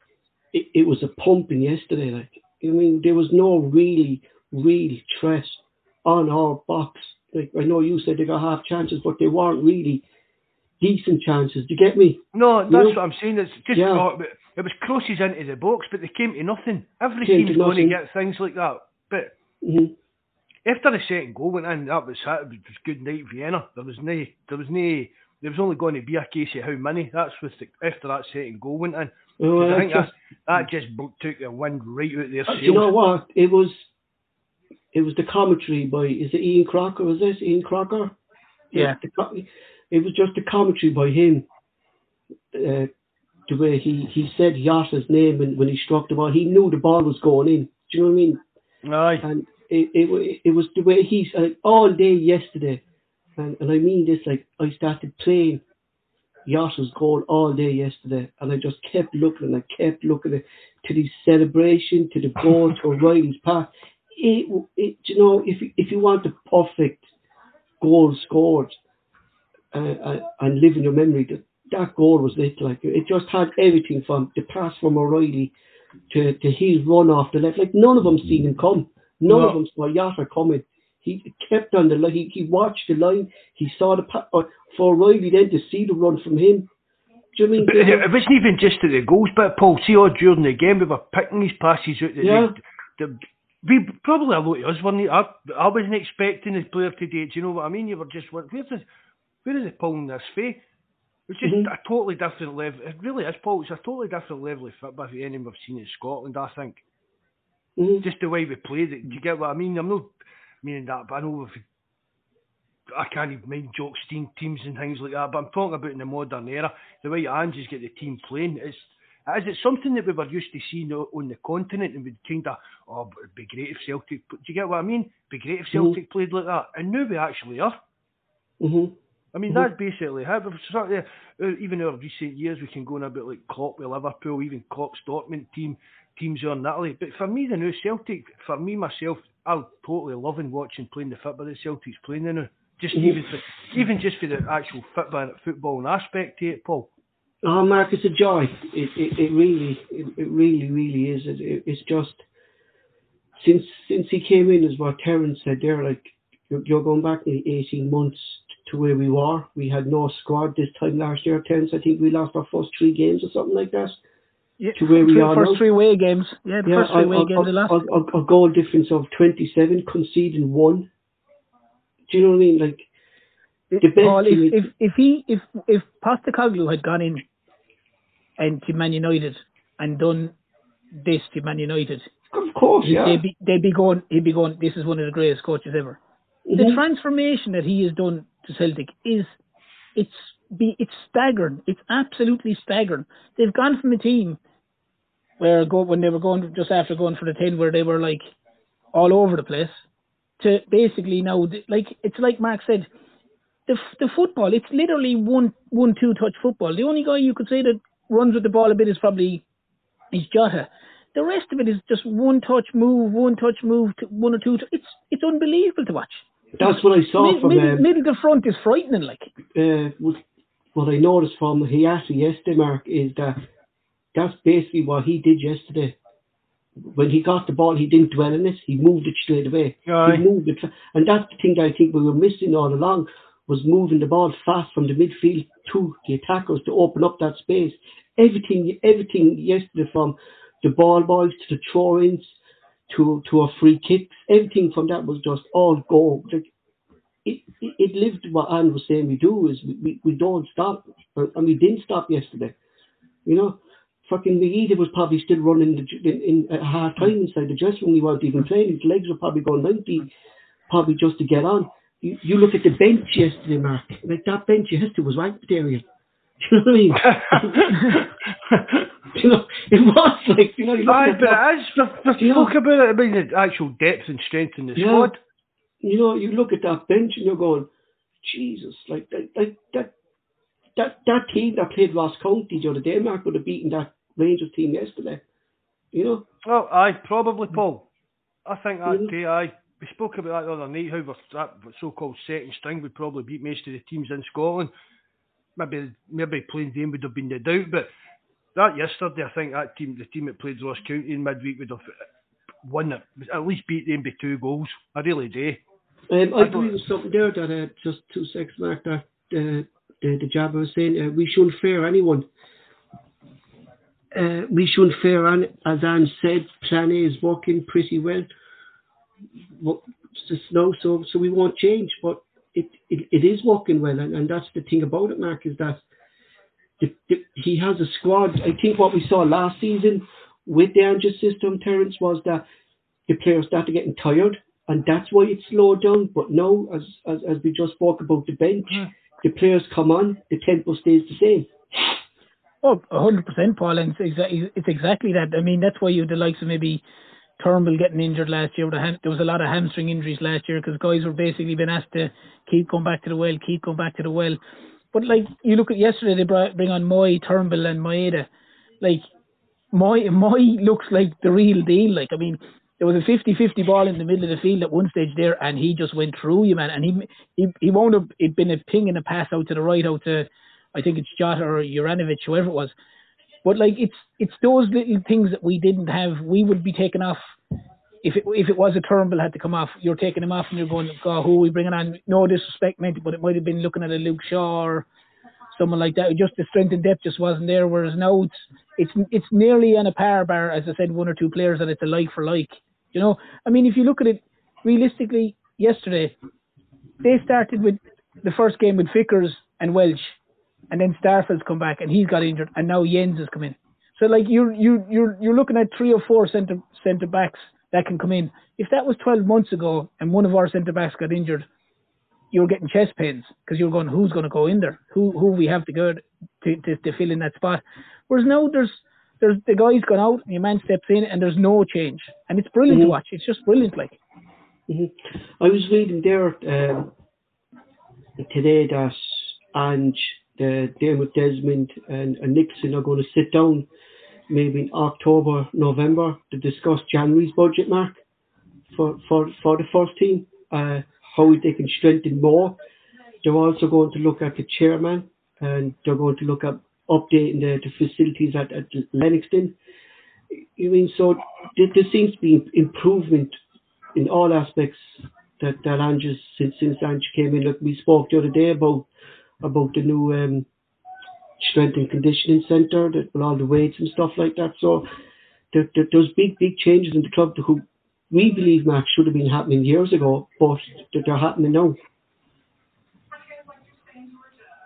it, it was a pumping yesterday. Like I mean, there was no really real threat on our box. Like I know you said they got half chances, but they weren't really decent chances. Do you get me? No, that's know? what I'm saying. It's just Yeah. oh, it was crosses into the box, but they came to nothing. Every Came team's going to get things like that, but. hmm after the second goal went in, that was it. It was good night Vienna. There was no, there was no, there was only going to be a case of how many. That's with the, after that second goal went in. Oh, 'Cause I think just- that, that just took the wind right out of their sails. do you know what? It was it was the commentary by is it Ian Crocker? Was this Ian Crocker? Yeah. It was just the commentary by him. Uh, the way he, he said Jota's name when, when he struck the ball, he knew the ball was going in. Do you know what I mean? Aye. And it it, was the way he's uh, all day yesterday, and and I mean this like I started playing Jota's goal all day yesterday, and I just kept looking and I kept looking at to the celebration, to the goal, to O'Riley's pass. It, it you know if if you want the perfect goal scored, uh, uh, and live in your memory that that goal was it like it just had everything from the pass from O'Riley to to his run off the left. Like none of them seen him come. None No. of them saw Jota coming. He kept on the line. He, he watched the line. He saw the pa- uh, for O'Riley then to see the run from him. Do you mean? But it, wasn't even just to the goals, but Paul, see all during the game, we were picking these passes out. That Yeah. they, the, we probably a lot of us weren't. I, I wasn't expecting this player to do you know what I mean? You were just wondering, where's the, where is it pulling this fee? It's just Mhm. a totally different level. It really is, Paul. It's a totally different level of football than any we've seen in Scotland. I think Mhm. just the way we played it. Do you get what I mean? I'm not meaning that, but I know if I can't even mind jokes, team teams and things like that. But I'm talking about in the modern era, the way Ange's get the team playing. It's is it something that we were used to seeing on the continent, and we'd kind of oh, it'd be great if Celtic. Do you get what I mean? It'd Be great if Celtic played like that, and now we actually are. Mhm. I mean, Mhm. that's basically how we've sort of, uh, even in our recent years, we can go on a bit like Klopp with Liverpool, even Klopp's Dortmund team, teams on Italy. But for me, the new Celtic, for me myself, I'm totally loving watching playing the football that Celtic's playing now. Just Mhm. even for, even just for the actual football football aspect to it, Paul. Oh, Mark, it's a joy. It it, it really it, it really really is. It, it, it's just since since he came in, as what Terence said there, like you're, you're going back nearly eighteen months to where we were. We had no squad this time last year. Terence, I think we lost our first three games or something like that. Yeah, To where we are first now. three away games. Yeah, the first three away games. The last. a, goal difference of twenty seven, conceding one. Do you know what I mean? Like the best Paul, if, if if he if if Postecoglou had gone in and to Man United and done this to Man United, of course, yeah. they'd be they'd be going he'd be going. This is one of the greatest coaches ever. The Mhm. transformation that he has done to Celtic is it's be it's staggering. It's absolutely staggering. They've gone from a team where go when they were going just after going for the ten, where they were like all over the place, to basically now like it's like Mark said, the the football it's literally one one two touch football. The only guy you could say that runs with the ball a bit is probably is Jota. The rest of it is just one touch move, one touch move, to one or two. It's it's unbelievable to watch. That's what I saw Mid, from middle, um, middle to front is frightening. Like uh, what, I noticed from Hatate yesterday, Mark, is that that's basically what he did yesterday. When he got the ball, he didn't dwell on it. He moved it straight away. Aye. He moved it, and that's the thing that I think we were missing all along was moving the ball fast from the midfield to the attackers to open up that space. Everything, everything yesterday from the ball boys to the throw-ins to to our free kicks, everything from that was just all go. Like, it, it, it lived what Ange was saying we do is we, we, we don't stop and and we didn't stop yesterday. You know, fucking the Megida was probably still running the, in, in at half time inside the dressing room. He wasn't even playing. His legs were probably going ninety, probably just to get on. You, you look at the bench yesterday, Mark. Like that bench yesterday was right, Darian. [LAUGHS] Do you know what I mean? [LAUGHS] you know, it was like you know. You look Aye, at but that, it is. We've, we've know- spoke about it. I mean, the actual depth and strength in the Yeah. squad. you know, you look at that bench and you're going, Jesus, like that, like that, that, that team that played Ross County the other day, Mark would have beaten that Rangers team yesterday. You know, Well, aye, probably, Paul. I think that Yeah. too, aye. We spoke about that the other night, how we're, that so-called second string would probably beat most of the teams in Scotland. Maybe maybe playing game would have been the doubt, but that yesterday, I think that team, the team that played Ross County in midweek would have won it, at least beat them by two goals. I really do. um, I I agree with something there that uh, just two seconds, Mark. That uh, the the jabber was saying uh, we shouldn't fear anyone. Uh, we shouldn't fear, an, as Ange said, Plan A is working pretty well. What, just no, so so we won't change, but it, it, it is working well, and, and that's the thing about it, Mark, is that the, the, he has a squad. I think what we saw last season with the Angus system, Terence, was that the players started getting tired, and that's why it slowed down. But now, as as, as we just spoke about the bench, the players come on, the tempo stays the same. Oh, a hundred percent, Paul, and it's exactly it's exactly that. I mean, that's why you the likes of maybe Turnbull getting injured last year. With a ham- there was a lot of hamstring injuries last year because guys were basically been asked to keep going back to the well, keep going back to the well. But like you look at yesterday, they brought, bring on Mooy, Turnbull, and Maeda. Like Mooy, Mooy looks like the real deal. Like I mean, there was a 50-50 ball in the middle of the field at one stage there, and he just went through you, man. And he he he won't have it been a ping and a pass out to the right, out to I think it's Jota or Juranovic, whoever it was. But like it's it's those little things that we didn't have. We would be taken off if it if it was a Turnbull had to come off. You're taking him off and you're going, God, who are we bringing on? No disrespect meant, but it might have been looking at a Luke Shaw or someone like that. Just the strength and depth just wasn't there. Whereas now it's it's it's nearly on a par bar, as I said, one or two players that it's a like for like. You know, I mean, if you look at it realistically, yesterday they started with the first game with Vickers and Welsh, and then Starfelt's come back and he's got injured, and now Jenz has come in. So like you're you you're you're looking at three or four centre centre backs that can come in. If that was 12 months ago and one of our centre backs got injured, you were getting chest pains because you're going, who's going to go in there? Who who we have to go to, to to fill in that spot? Whereas now there's there's the guy's gone out, and your man steps in, and there's no change, and it's brilliant to Mhm. watch. It's just brilliant, like. hmm I was reading there um, today that Ange, the Dermot Desmond, and, and Nixon are going to sit down maybe in October, November to discuss January's budget mark for for for the first team, uh, how they can strengthen more. They're also going to look at the chairman, and they're going to look at updating the, the facilities at, at Lennoxtown. You mean so? There, there seems to be improvement in all aspects that that Ange since since Ange came in. Look, we spoke the other day about about the new um, strength and conditioning centre that with all the weights and stuff like that. So there, there, there's big big changes in the club who we believe Max should have been happening years ago, but they're, happening now.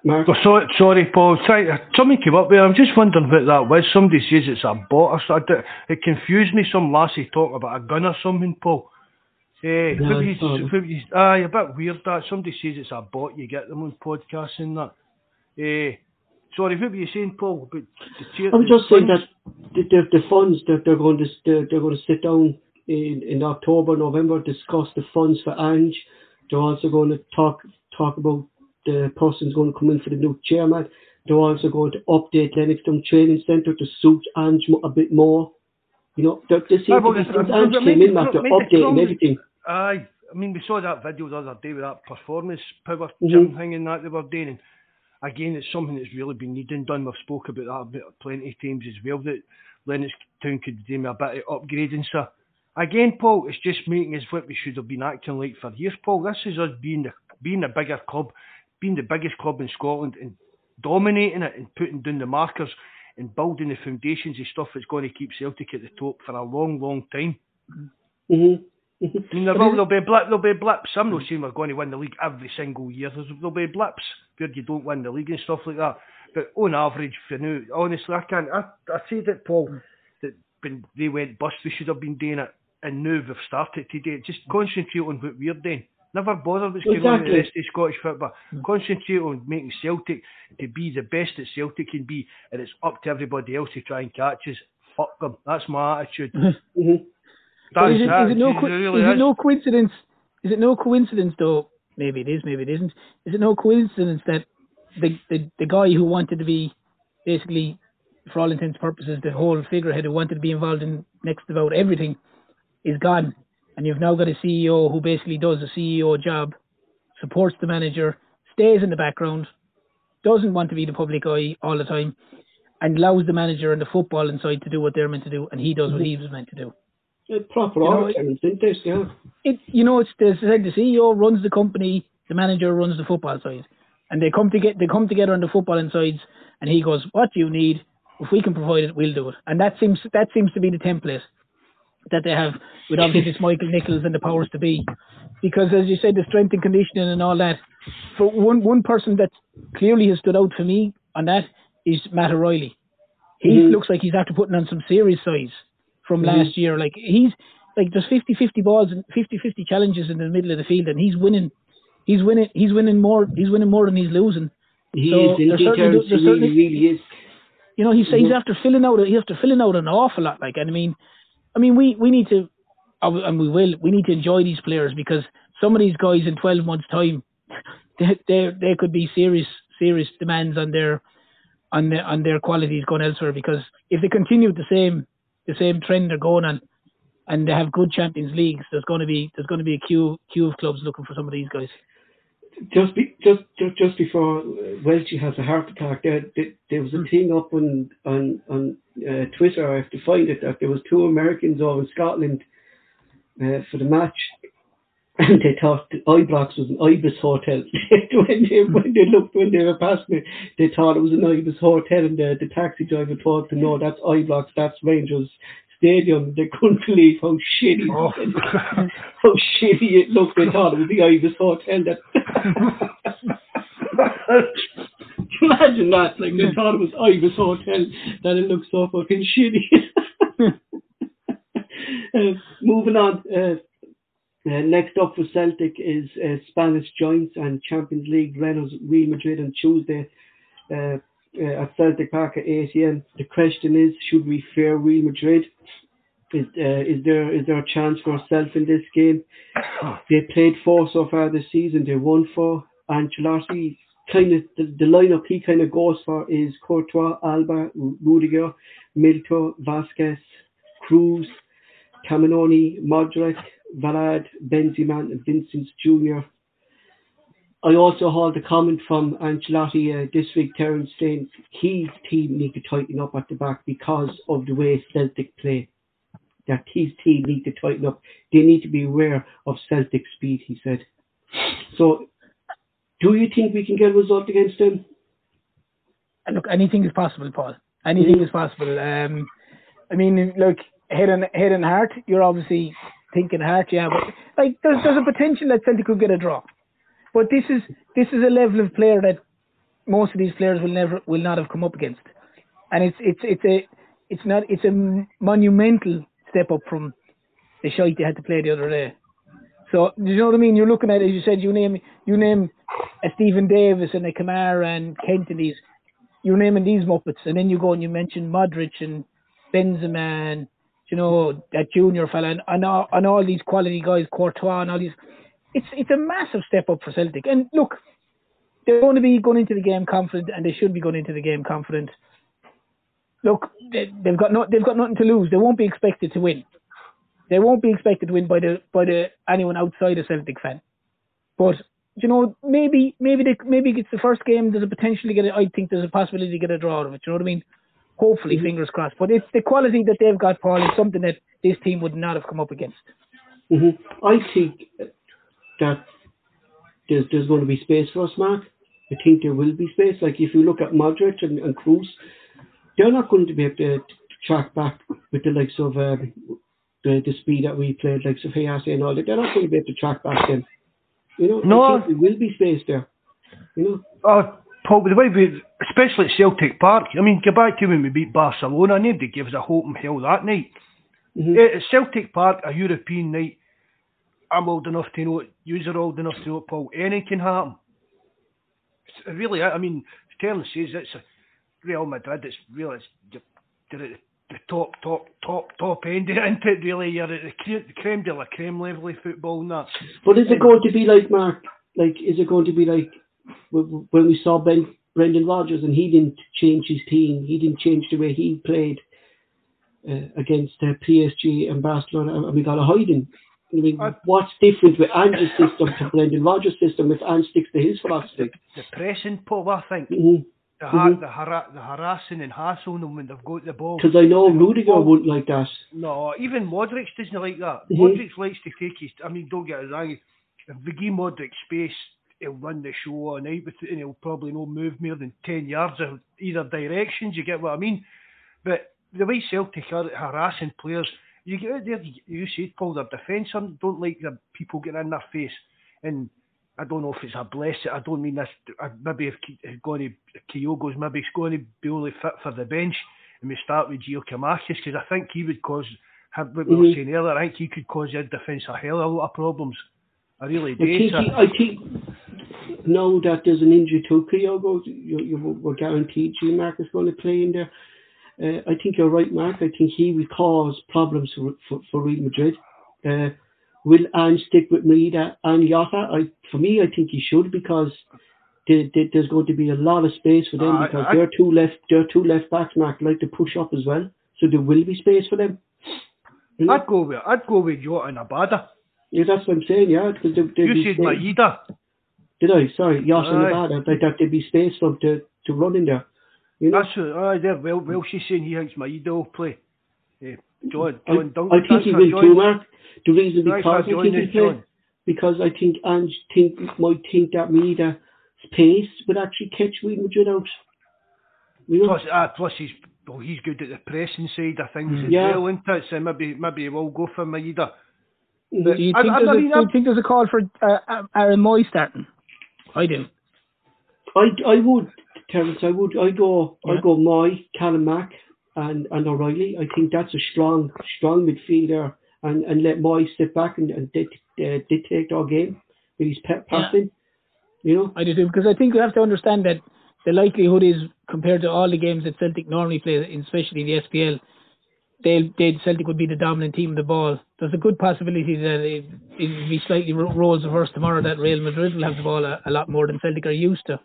Mark, Oh, sorry, sorry, Paul. Sorry, something came up there. I'm just wondering what that was. Somebody says it's a bot. Or something. It confused me. Some lassie talking about a gun or something, Paul. Eh, Yeah, you- saw it. what you- aye, a bit weird that. Somebody says it's a bot. You get them on podcasts and that. Eh, sorry, what were you saying, Paul? About the tier- I was the just saying that the, the, the funds that they're going to they're, they're going to sit down in, in October, November, discuss the funds for Ange. They're also going to talk talk about the person's going to come in for the new chairman. They're also going to update Lennoxtown Training Centre to suit Ange a bit more. You know, seems Aye, to be since Ange came in, Matt, they're updating everything. Aye, I mean, we saw that video the other day with that performance power Mhm. gym thing and that they were doing. And again, it's something that's really been needing done. We've spoke about that a bit- plenty of times as well. That Lennoxtown could do me a bit of upgrading. So again, Paul, it's just making us what we should have been acting like for years. Paul, this is us being the being the bigger club, being the biggest club in Scotland, and dominating it and putting down the markers and building the foundations of stuff that's going to keep Celtic at the top for a long, long time. hmm I mean, there will, there'll be blip, there'll be blips. I'm not saying we're going to win the league every single year. There's, there'll be blips where you don't win the league and stuff like that. But on average, for now, honestly, I can't. I, I said it, Paul, that when they went bust, we should have been doing it, and now we've started today. Just concentrate on what we're doing. Never bother what's going on in the rest of Scottish football. Mm. Concentrate on making Celtic to be the best that Celtic can be, and it's up to everybody else to try and catch us. Fuck them. That's my attitude. mm-hmm. That is, is, it, is, it no, co- really is, is it no coincidence? Is it no coincidence though? Maybe it is. Maybe it isn't. Is it no coincidence that the the, the guy who wanted to be basically, for all intents and purposes, the whole figurehead who wanted to be involved in next about everything, is gone, and you've now got a CEO who basically does a CEO job, supports the manager, stays in the background, doesn't want to be the public eye all the time, and allows the manager and the football inside to do what they're meant to do, and he does what he was meant to do. proper know, isn't this? Yeah. It, you know, it's the, the CEO runs the company, the manager runs the football side, and they come to get they come together on the football insides, and he goes, "What do you need? If we can provide it, we'll do it." And that seems that seems to be the template that they have with obviously this Michael Nichols and the powers to be, because as you said, the strength and conditioning and all that. For one one person that clearly has stood out for me on that is Matt O'Riley. He mm-hmm. looks like he's after putting on some serious size from mm-hmm. last year. Like he's like there's 50-50 balls and 50-50 challenges in the middle of the field, and he's winning. He's winning. He's winning more. He's winning more than he's losing. He so is. There's certainly, there's certainly, really is. You know, he's mm-hmm. he's after filling out. He's after filling out an awful lot. Like, and I mean, I mean, we we need to, and we will. We need to enjoy these players because some of these guys in 12 months' time, [LAUGHS] they they, they could be serious serious demands on their on their on their qualities going elsewhere because if they continue the same the same trend they're going on and they have good Champions Leagues, there's going to be there's going to be a queue queue of clubs looking for some of these guys. Just be, just just just before Welchie has a heart attack, there there, was a mm. thing up on on on uh, Twitter. I have to find it that there was two Americans over in Scotland uh, for the match, [LAUGHS] and they thought Ibrox was an Ibis hotel. [LAUGHS] when they when they looked when they were passing it, they thought it was an Ibis hotel, and the, the taxi driver told them, "No, that's Ibrox, that's Rangers Stadium." They couldn't believe how shitty, oh. how shitty it looked. They thought it was the Ibis hotel. That imagine that, like they thought it was Ibis hotel. That it looked so fucking shitty. [LAUGHS] uh, moving on. Uh, uh, next up for Celtic is uh, Spanish Giants and Champions League runners Real Madrid on Tuesday uh, at Celtic Park at 8 am. The question is, should we fear Real Madrid? Is, uh, is there is there a chance for ourselves in this game? They played four so far this season. They won four. Ancelotti kind of the, the lineup he kind of goes for is Courtois, Alaba, Rudiger, Militão, Vasquez, Kroos, Caminoni, Modric, Varane, Benzema and Vincent Jr. I also heard a comment from Ancelotti uh, this week, Terence, saying his team need to tighten up at the back because of the way Celtic play. That his team need to tighten up. They need to be aware of Celtic speed, he said. So, do you think we can get a result against them? Look, anything is possible, Paul. Anything mm-hmm. is possible. Um, I mean, look, head and head and heart. You're obviously thinking heart, yeah, but like there's there's a potential that Celtic could get a draw. But this is this is a level of player that most of these players will never will not have come up against, and it's it's it's a it's not it's a monumental step up from the shite they had to play the other day. So you know what I mean? You're looking at as you said, you name you name a Stephen Davis and a Kamara and Kent and these, you're naming these muppets, and then you go and you mention Modric and Benzema and you know, that junior fella and, and, all, and all these quality guys, Courtois and all these. It's it's a massive step up for Celtic. And look, they're going to be going into the game confident, and they should be going into the game confident. Look, they, they've got no, they've got nothing to lose. They won't be expected to win. They won't be expected to win by the by the anyone outside a Celtic fan. But you know, maybe maybe they, maybe it's the first game. There's a potential to get it. I think there's a possibility to get a draw out of it. You know what I mean? Hopefully, mm-hmm. fingers crossed. But it's the quality that they've got, Paul, is something that this team would not have come up against. Mm-hmm. I think that there's there's going to be space for us, Mark. I think there will be space. Like if you look at Modric and, and Kroos, they're not going to be able to, to track back with the likes of um, the the speed that we played, like Sophia and all that. They're not going to be able to track back them. You know, no. There will be space there. You know. Oh, Paul, the way we, especially at Celtic Park, I mean, go back to when we beat Barcelona, nobody gave us a hope in hell that night. Mm-hmm. At Celtic Park, a European night, I'm old enough to know it. You're old enough to know it, Paul. Anything can happen. It's really, I mean, Sterling says it's a Real Madrid. It's really, it's, you're at the top, top, top, top end, [LAUGHS] isn't it? Really, you're at the creme de la creme level of football and that. But is it going to be like Mark? Like, is it going to be like when we saw Ben Brendan Rodgers and he didn't change his team, he didn't change the way he played uh, against uh, PSG and Barcelona, and we got a hiding. I mean, what's different with Ange's system to Brendan Rodgers' system if Ange sticks to his philosophy? The, pressing, Paul, I think. Mm-hmm. The, har- mm-hmm. the, har- the harassing and hassling them when they've got the ball. Because I know Rudiger wouldn't like that. No, even Modric doesn't like that. Mm-hmm. Modric likes to take his. I mean, don't get us wrong. If we give Modric space, he'll run the show all night with it, and he'll probably not move more than ten yards in either directions. You get what I mean? But the way Celtic are harassing players, you get out there. You said Paul, their defence don't like the people getting in their face, and I don't know if it's a blessing. I don't mean this. Maybe if going to Kyogo's maybe it's going to be only fit for the bench, and we start with Giakoumakis because I think he would cause. What we were mm-hmm. saying earlier, I think he could cause their defence a hell of a lot of problems. I really do. I think, he, now that there's an injury to Kyogo, you, you, we're guaranteed G-Mark is going to play in there. Uh, I think you're right, Mark. I think he will cause problems for, for, for Real Madrid. Uh, will Ange stick with Maeda and Jota? I, for me, I think he should because they, they, there's going to be a lot of space for them uh, because I, they're two left they're two left backs, Mark, like to push up as well. So there will be space for them. I'd go with I'd go with Jota and Abada. Yeah, that's what I'm saying. Yeah, because you said Maeda. Did I? Sorry, Jota and Abada. Like that, there'd be space for them to, to run in there. You know? That's uh, there. Well, well, she's saying he thinks Maeda will play. Yeah, John, John I, Duncan. I think he will too, Mark. The reason because I think he will play because I think Ange think might think that Maeda's pace would actually catch Real Madrid out. You know? Plus, uh, plus he's well, he's good at the pressing side of things mm. as yeah. well, isn't it? So maybe maybe he will go for Maeda. do you, think I, I, mean, a, do you think there's a call for uh, Aaron Mooy starting? I do. I, I would Terence, I would I go yeah. I go Mooy, Callum Mack and, and O'Riley. I think that's a strong strong midfielder and, and let Mooy sit back and, and uh, dictate our game with his pet passing. Yeah. You know? I do too, because I think we have to understand that the likelihood is compared to all the games that Celtic normally play, especially the SPL, they they Celtic would be the dominant team of the ball. There's a good possibility that it it will be slightly roles reversed tomorrow that Real Madrid will have the ball a, a lot more than Celtic are used to.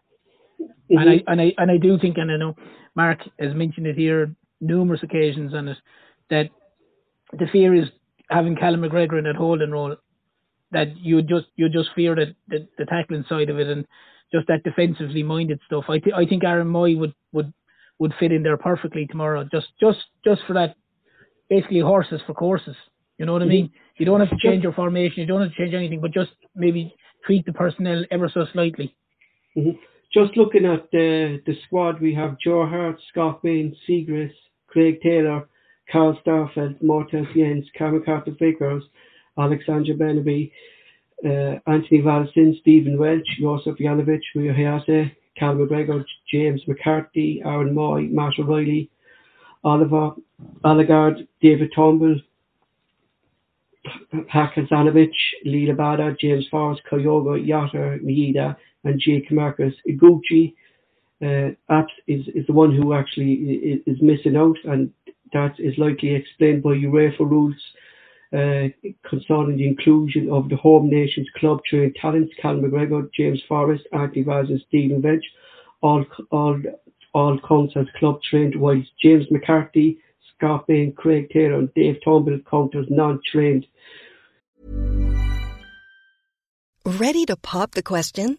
Mm-hmm. And I and I and I do think, and I know Mark has mentioned it here numerous occasions on it, that the fear is having Callum McGregor in that holding role, that you just you just fear that the, the tackling side of it and just that defensively minded stuff. I th- I think Aaron Mooy would would would fit in there perfectly tomorrow. Just just just for that, basically horses for courses. You know what I mean? Mm-hmm. You don't have to change your formation. You don't have to change anything, but just maybe tweak the personnel ever so slightly. Mm-hmm just looking at the the squad, we have Joe Hart, Scott Bain, Siegrist, Craig Taylor, Carl Starfelt, Moritz Jenz, Carter Vickers, Alexandro Bernabei, uh, Anthony Valsin, Stephen Welsh, Josip Juranovic, Reo Hatate, Cal McGregor, James McCarthy, Aaron Mooy, Matt O'Riley, Oliver Abildgaard, David Turnbull, Hakan Zanovic, Liel Abada, James Forrest, Kyogo, Jota, Maeda, and Jake Marcus. Iguchi uh, Apps is, is the one who actually is, is, missing out, and that is likely explained by UEFA rules uh, concerning the inclusion of the home nations club trained talents, Cal McGregor, James Forrest, Anthony Vaz, and Stephen Bench, all, all, all counts as club trained, whilst James McCarthy, Scott Bain, Craig Taylor, and Dave Turnbull count as non trained. Ready to pop the question?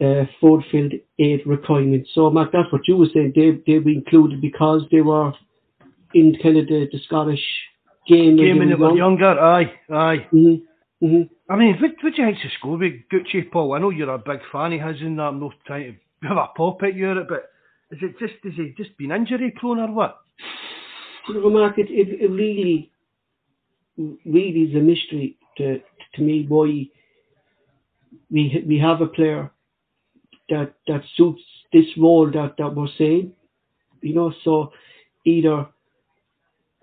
uh, fulfilled eight requirements. So, Mark, that's what you were saying. They they were included because they were in kind of the, the Scottish game. Game when they were younger, aye, aye. Mm-hmm. Mm-hmm. I mean, what, do you think's the score with Gucci, Paul? I know you're a big fan of his and that. I'm not trying to have a pop at you, but is it just, is he just been injury prone or what? You know, Mark, it, it, it really, really is a mystery to, to me why we we have a player that that suits this role that, that we're saying. You know, so either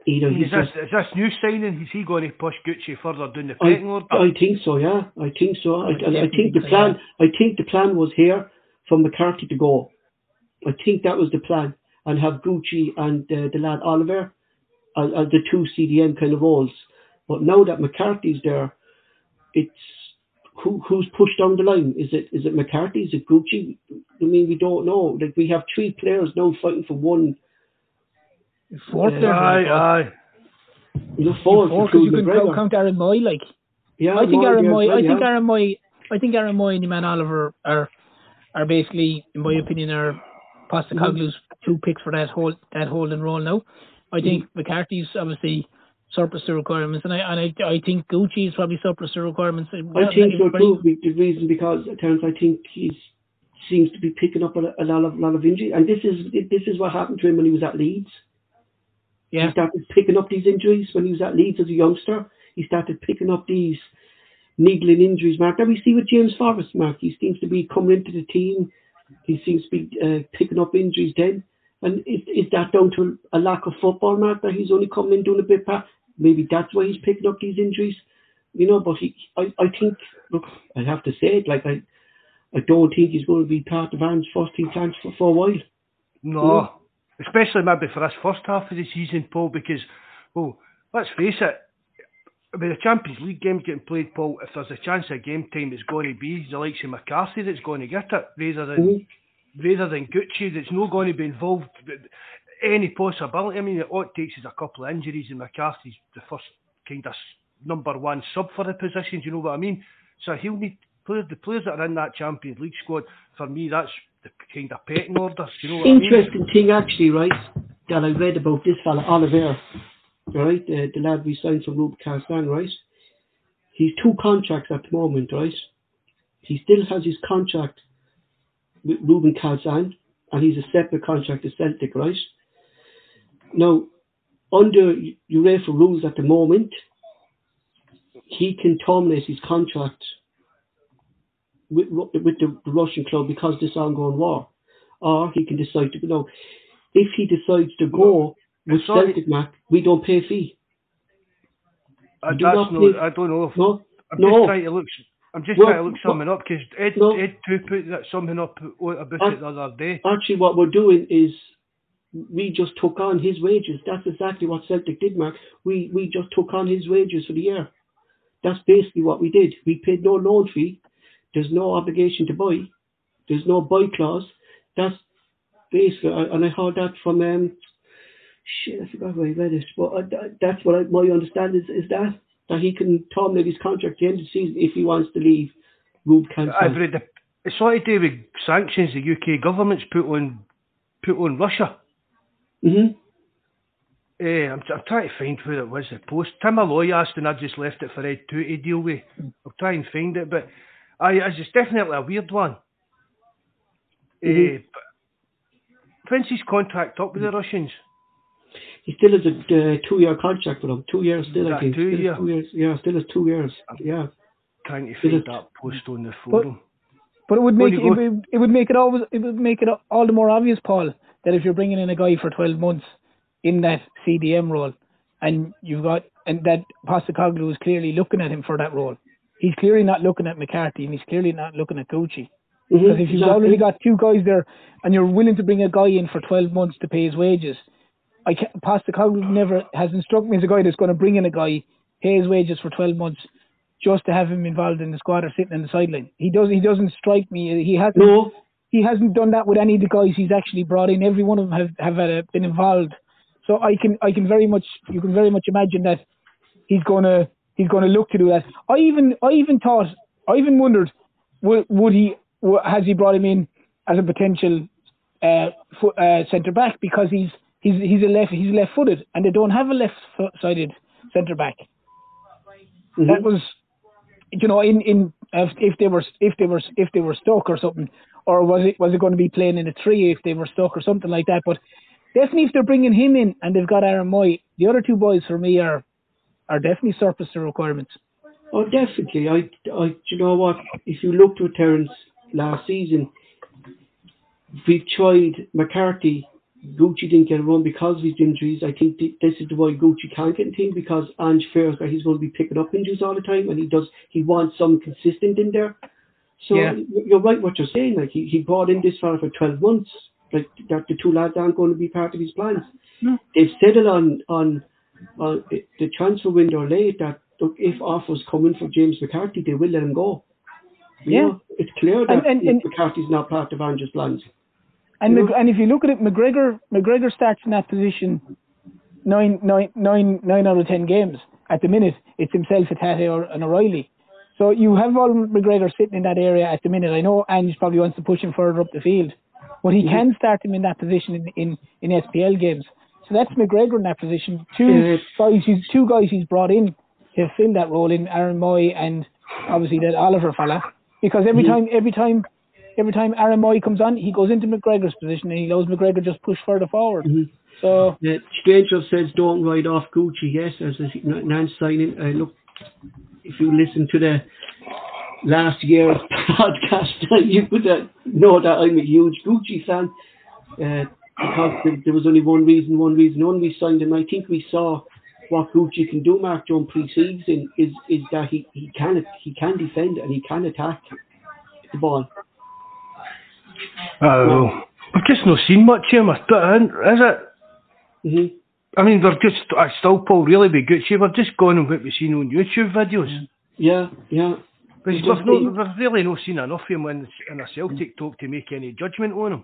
either Is he's this, just, is this new signing? Is he going to push Gucci further down the I, pecking order? I think so, yeah. I think so. I, I I, I think the plan I think the plan was here for McCarthy to go. I think that was the plan. And have Gucci and uh, the lad Oliver as, as the two CDM kind of roles. But now that McCarthy's there, it's who who's pushed down the line? Is it is it McCarthy? Is it Gucci? I mean, we don't know. Like we have three players now fighting for one. Fourth Yeah. there. aye, aye. You know, four, Four, because you including could count, McGregor. count Aaron Mooy, like. Yeah, I think Aaron yeah, Mooy. I think. Aaron Mooy. I think Aaron Mooy and Iman Oliver are are basically, in my opinion, are Postecoglou's mm-hmm. two picks for that whole that holding role now. I think mm-hmm. McCarthy's obviously surplus to requirements, and I and I, I think Gucci is probably surplus to requirements. I think so too. The reason because Terence, I think he's seems to be picking up a, a lot of lot of injury, and this is this is what happened to him when he was at Leeds. Yeah, He started picking up these injuries when he was at Leeds as a youngster. He started picking up these niggling injuries, Mark. That we see with James Forrest, Mark. He seems to be coming into the team. He seems to be uh, picking up injuries then. And is, is that down to a lack of football, Mark, that he's only coming in doing a bit Maybe that's why he's picking up these injuries. You know, but he, I, I think, look, I have to say it, like, I, I don't think he's going to be part of Aaron's first team plans for, for a while. No, especially maybe for this first half of the season, Paul, because, well, let's face it, with the Champions League games getting played, Paul, if there's a chance of game time, it's going to be the likes of McCarthy that's going to get it, rather than Mhm. rather than Gucci that's not going to be involved any possibility. I mean, all it takes is a couple of injuries, and McCarthy's the first kind of number one sub for the position. Do you know what I mean? So he'll need players. The players that are in that Champions League squad, for me, that's the kind of pecking order. You know what I mean? Interesting thing, actually, right, that I read about this fella, Oliver, right, the, the lad we signed from Kazan, right? He's two contracts at the moment, right? He still has his contract with Rubin Kazan, and he's a separate contract to Celtic, right? Now, under UEFA rules at the moment, he can terminate his contract with, with the, the Russian club because of this ongoing war. Or he can decide to go. If he decides to go with. Celtic, Mac, we don't pay a fee. Uh, do that's not no, I don't know. If, No, I'm no. just trying to look. I'm just Well, trying to look well, something up because Ed, no. Ed too put that something up about I- it the other day. actually what we're doing is we just took on his wages. That's exactly what Celtic did, Mark. We we just took on his wages for the year. That's basically what we did. We paid no loan fee. There's no obligation to buy. There's no buy clause. That's basically, and I heard that from um, shit. I forgot where I read it, but I, that's what I, my understanding is, is that that he can terminate his contract at the end of the season if he wants to leave. I've read the. It's all to do with sanctions the UK government's put on put on Russia. Hmm Eh, I'm, I'm trying to find where it was the post. Tim Malloy asked, and I just left it for Ed two to deal with. I'll try and find it, but I, it's just definitely a weird one. Mhm. Eh, but when's his contract up with the Russians? He still has a uh, two-year contract with them. Two years still, Is I think. two Still year? two years. Yeah, still has two years. Yeah. Trying to find that post on the forum. But it would make on, it, would, it would make it always it would make it all the more obvious, Paul, that if you're bringing in a guy for 12 months in that CDM role, and you've got and that Postecoglou is clearly looking at him for that role. he's clearly not looking at McCarthy and he's clearly not looking at Gucci. Mhm, Because if you've exactly. already got two guys there and you're willing to bring a guy in for 12 months to pay his wages, I can't, Postecoglou never has instructed me as a guy that's going to bring in a guy, pay his wages for 12 months, just to have him involved in the squad or sitting on the sideline. He does. He doesn't strike me. He hasn't. No, He hasn't done that with any of the guys he's actually brought in. Every one of them have have uh, been involved. So I can I can very much you can very much imagine that he's gonna he's gonna look to do that. I even I even thought I even wondered would, would he has he brought him in as a potential uh, fo- uh, centre back because he's he's he's a left he's left footed and they don't have a left sided centre back. Mhm. That was you know in in if, they were if they were if they were stuck or something or was it was it going to be playing in a three if they were stuck or something like that but definitely if they're bringing him in and they've got Aaron Mooy the other two boys for me are are definitely surplus to requirements. Oh, definitely. I, I, you know what? If you looked at Terence last season, we tried McCarthy. Gucci didn't get a run because of his injuries. I think th- this is why Gucci can't get a team because Ange fears that he's going to be picking up injuries all the time, and he does. He wants some consistent in there. So Yeah. you're right what you're saying. Like he, he brought in this fella for 12 months. Like that, the two lads aren't going to be part of his plans. No. They've said it on on on the- the transfer window late that look, if offers come in for James McCarthy, they will let him go. You Yeah. know, it's clear that And- and- and- McCarthy's not part of Ange's plans. And. Mc- and if you look at it, McGregor McGregor starts in that position nine nine nine nine out of ten games at the minute. It's himself, Hatate, or an O'Riley. So you have all McGregor sitting in that area at the minute. I know Ange probably wants to push him further up the field, but he can start him in that position in in, in SPL games. So that's McGregor in that position. Two guys, he's two guys he's brought in to fill that role in Aaron Mooy and obviously that Oliver fella. Because every time, every time, every time Aaron Mooy comes on, he goes into McGregor's position and he knows McGregor just push further forward. So Uh, Stranger says don't write off Gucci. Yes, as a Nance signing. Uh, look, if you listen to the last year's [LAUGHS] podcast, [LAUGHS] you would uh, know that I'm a huge Gucci fan. Uh, because there, there was only one reason, one reason only we signed him. I think we saw what Gucci can do, Mark John pre-season, is is that he, he can he can defend and he can attack the ball. Oh, I've just not seen much of him, is it? hmm I mean, they're just, I still, Paul, really be Gucci. We're just going on what we've seen on YouTube videos. Yeah, yeah. But It's we've, just no, we've really not seen enough of him in, in a Celtic talk to make any judgment on him.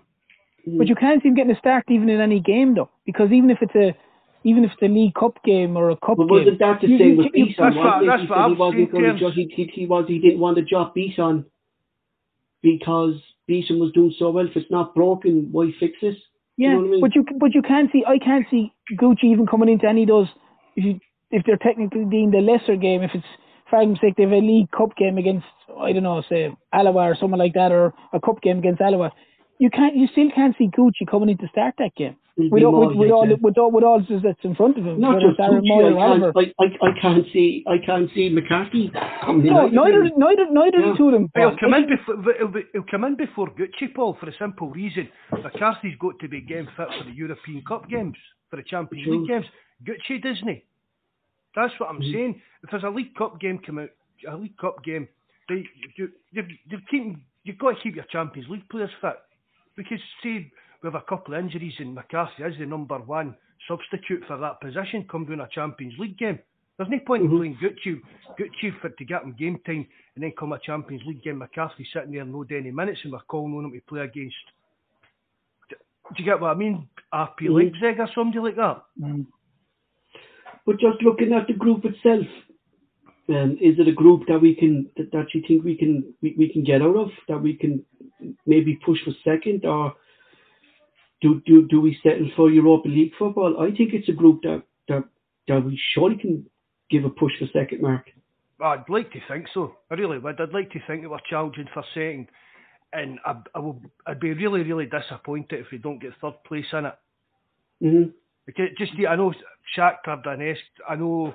But you can't see him getting a start even in any game though, because even if it's a even if it's a League Cup game or a cup But game, wasn't that the you- same you- with you- Beeson? that's what- wasn't it? that's He what said he I've wasn't going to James. drop. He, he, he was. He didn't want to drop Beeson because Beeson was doing so well. If it's not broken, why fix it? Yeah, You know what I mean? but you but you can't see I can't see Gucci even coming into any of those if you if they're technically deemed a lesser game if it's for argument's sake they have a League Cup game against I don't know say Alloa or someone like that or a cup game against Alloa. You can't you still can't see Gucci coming in to start that game It'll with be all, more with, with like all that. with all with all that's in front of him. Not just it's Aaron Mooy or I can't, I, I, I can't see. I can't see McCarthy coming in. No, either. neither neither neither Yeah. the two of them. But he'll come in before he'll, be, he'll come in before Gucci, Paul, for a simple reason. McCarthy's got to be game fit for the European Cup games, for the Champions Sure. League games. Gucci doesn't? That's what I'm Mm-hmm. saying. If there's a League Cup game come out, a League Cup game, they, you, you've, you've, keeping, you've got to keep your Champions League players fit. Because, say, we have a couple of injuries and McCarthy is the number one substitute for that position come down a Champions League game. There's no point Mm-hmm. in playing Gucci, Gucci for, to get him game time and then come a Champions League game, McCarthy sitting there no any minutes and we're calling on him to play against. Do, do you get what I mean? RP Mhm. Leipzig or somebody like that. But just looking at the group itself, um, is it a group that we can that, that you think we can we, we can get out of that we can maybe push for second or do do do we settle for Europa League football? I think it's a group that that that we surely can give a push for second, Mark. I'd like to think so. I really would. I'd like to think that we're challenging for second, and I, I will. I'd be really, really disappointed if we don't get third place in it. hmm Because just I know Shakhtar Donetsk. I know,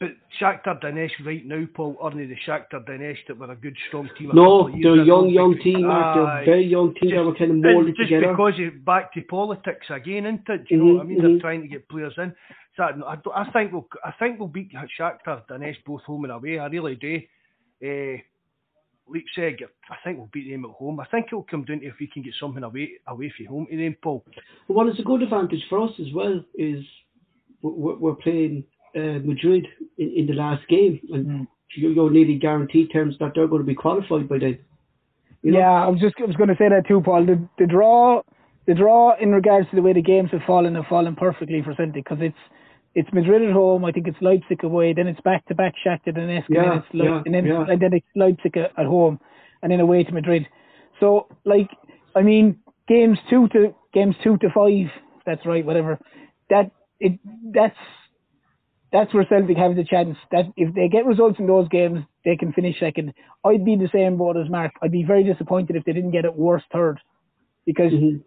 but Shakhtar Donetsk right now, Paul, aren't they the Shakhtar Donetsk that were a good, strong team. No, they're a young, young team. They're a very young team that were kind of molded just together. because of back to politics again, isn't it? Do you know what I mean? They're mhm. trying to get players in. So I, I think we'll, I think we'll beat Shakhtar Donetsk both home and away. I really do. Uh, Leipzig, I think we'll beat them at home. I think it'll come down to if we can get something away away from home to them, Paul. Well, what is a good advantage for us as well is we're, we're playing uh, Madrid in, in the last game, and mm. you're, nearly guaranteed terms that they're going to be qualified by then. You know? Yeah, I was just I was going to say that too, Paul. The, the draw, the draw in regards to the way the games have fallen have fallen perfectly for Celtic because it's it's Madrid at home. I think it's Leipzig away. Then it's back to back Shakhtar Donetsk, yeah, and then it's Le- yeah, and then yeah. and then it's Leipzig at home, and then away to Madrid. So like, I mean, games two to games two to five. That's right. Whatever. That it that's that's where Celtic have the chance. That if they get results in those games, they can finish second. I'd be the same boat as Mark. I'd be very disappointed if they didn't get it worse third, because mm-hmm.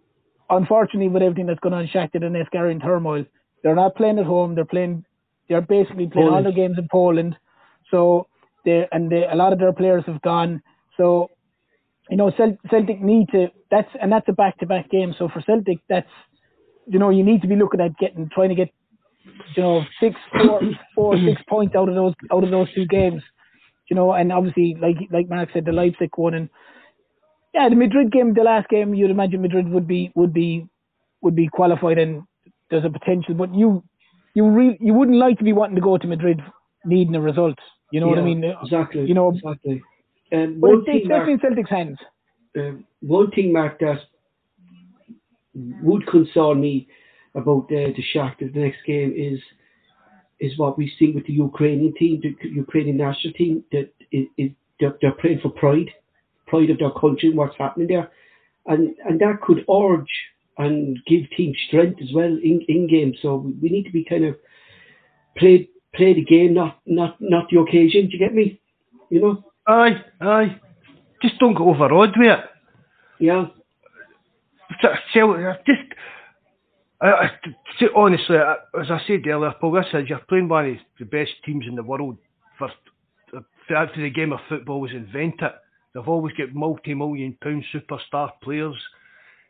unfortunately, with everything that's going on, Shakhtar Donetsk are in turmoil. They're not playing at home. They're playing. They're basically playing Poland. all their games in Poland. So they and they, a lot of their players have gone. So you know Celtic need to. That's and that's a back-to-back game. So for Celtic, that's you know you need to be looking at getting trying to get you know six, four, four, six [CLEARS THROAT] points out of those out of those two games. You know, and obviously like like Mark said, the Leipzig one and yeah, the Madrid game, the last game, you'd imagine Madrid would be would be would be qualified and there's a potential, but you you really you wouldn't like to be wanting to go to Madrid needing a result. You know yeah, what I mean? Exactly. You know, exactly. And but it's definitely in Celtic's hands. Uh, one thing, Mark, that would concern me about uh, the Shakhtar the next game is is what we see with the Ukrainian team, the Ukrainian national team, that is, is they're, they're playing for pride, pride of their country and what's happening there, and and that could urge and give team strength as well in, in game. So we need to be kind of play play the game, not not not the occasion. Do you get me? You know. Aye, aye. Just don't go overawed with it. Yeah. So, just. I, honestly, as I said earlier, Paul, this is you're playing one of the best teams in the world. First, after the game of football was invented, they've always got multi-million pound superstar players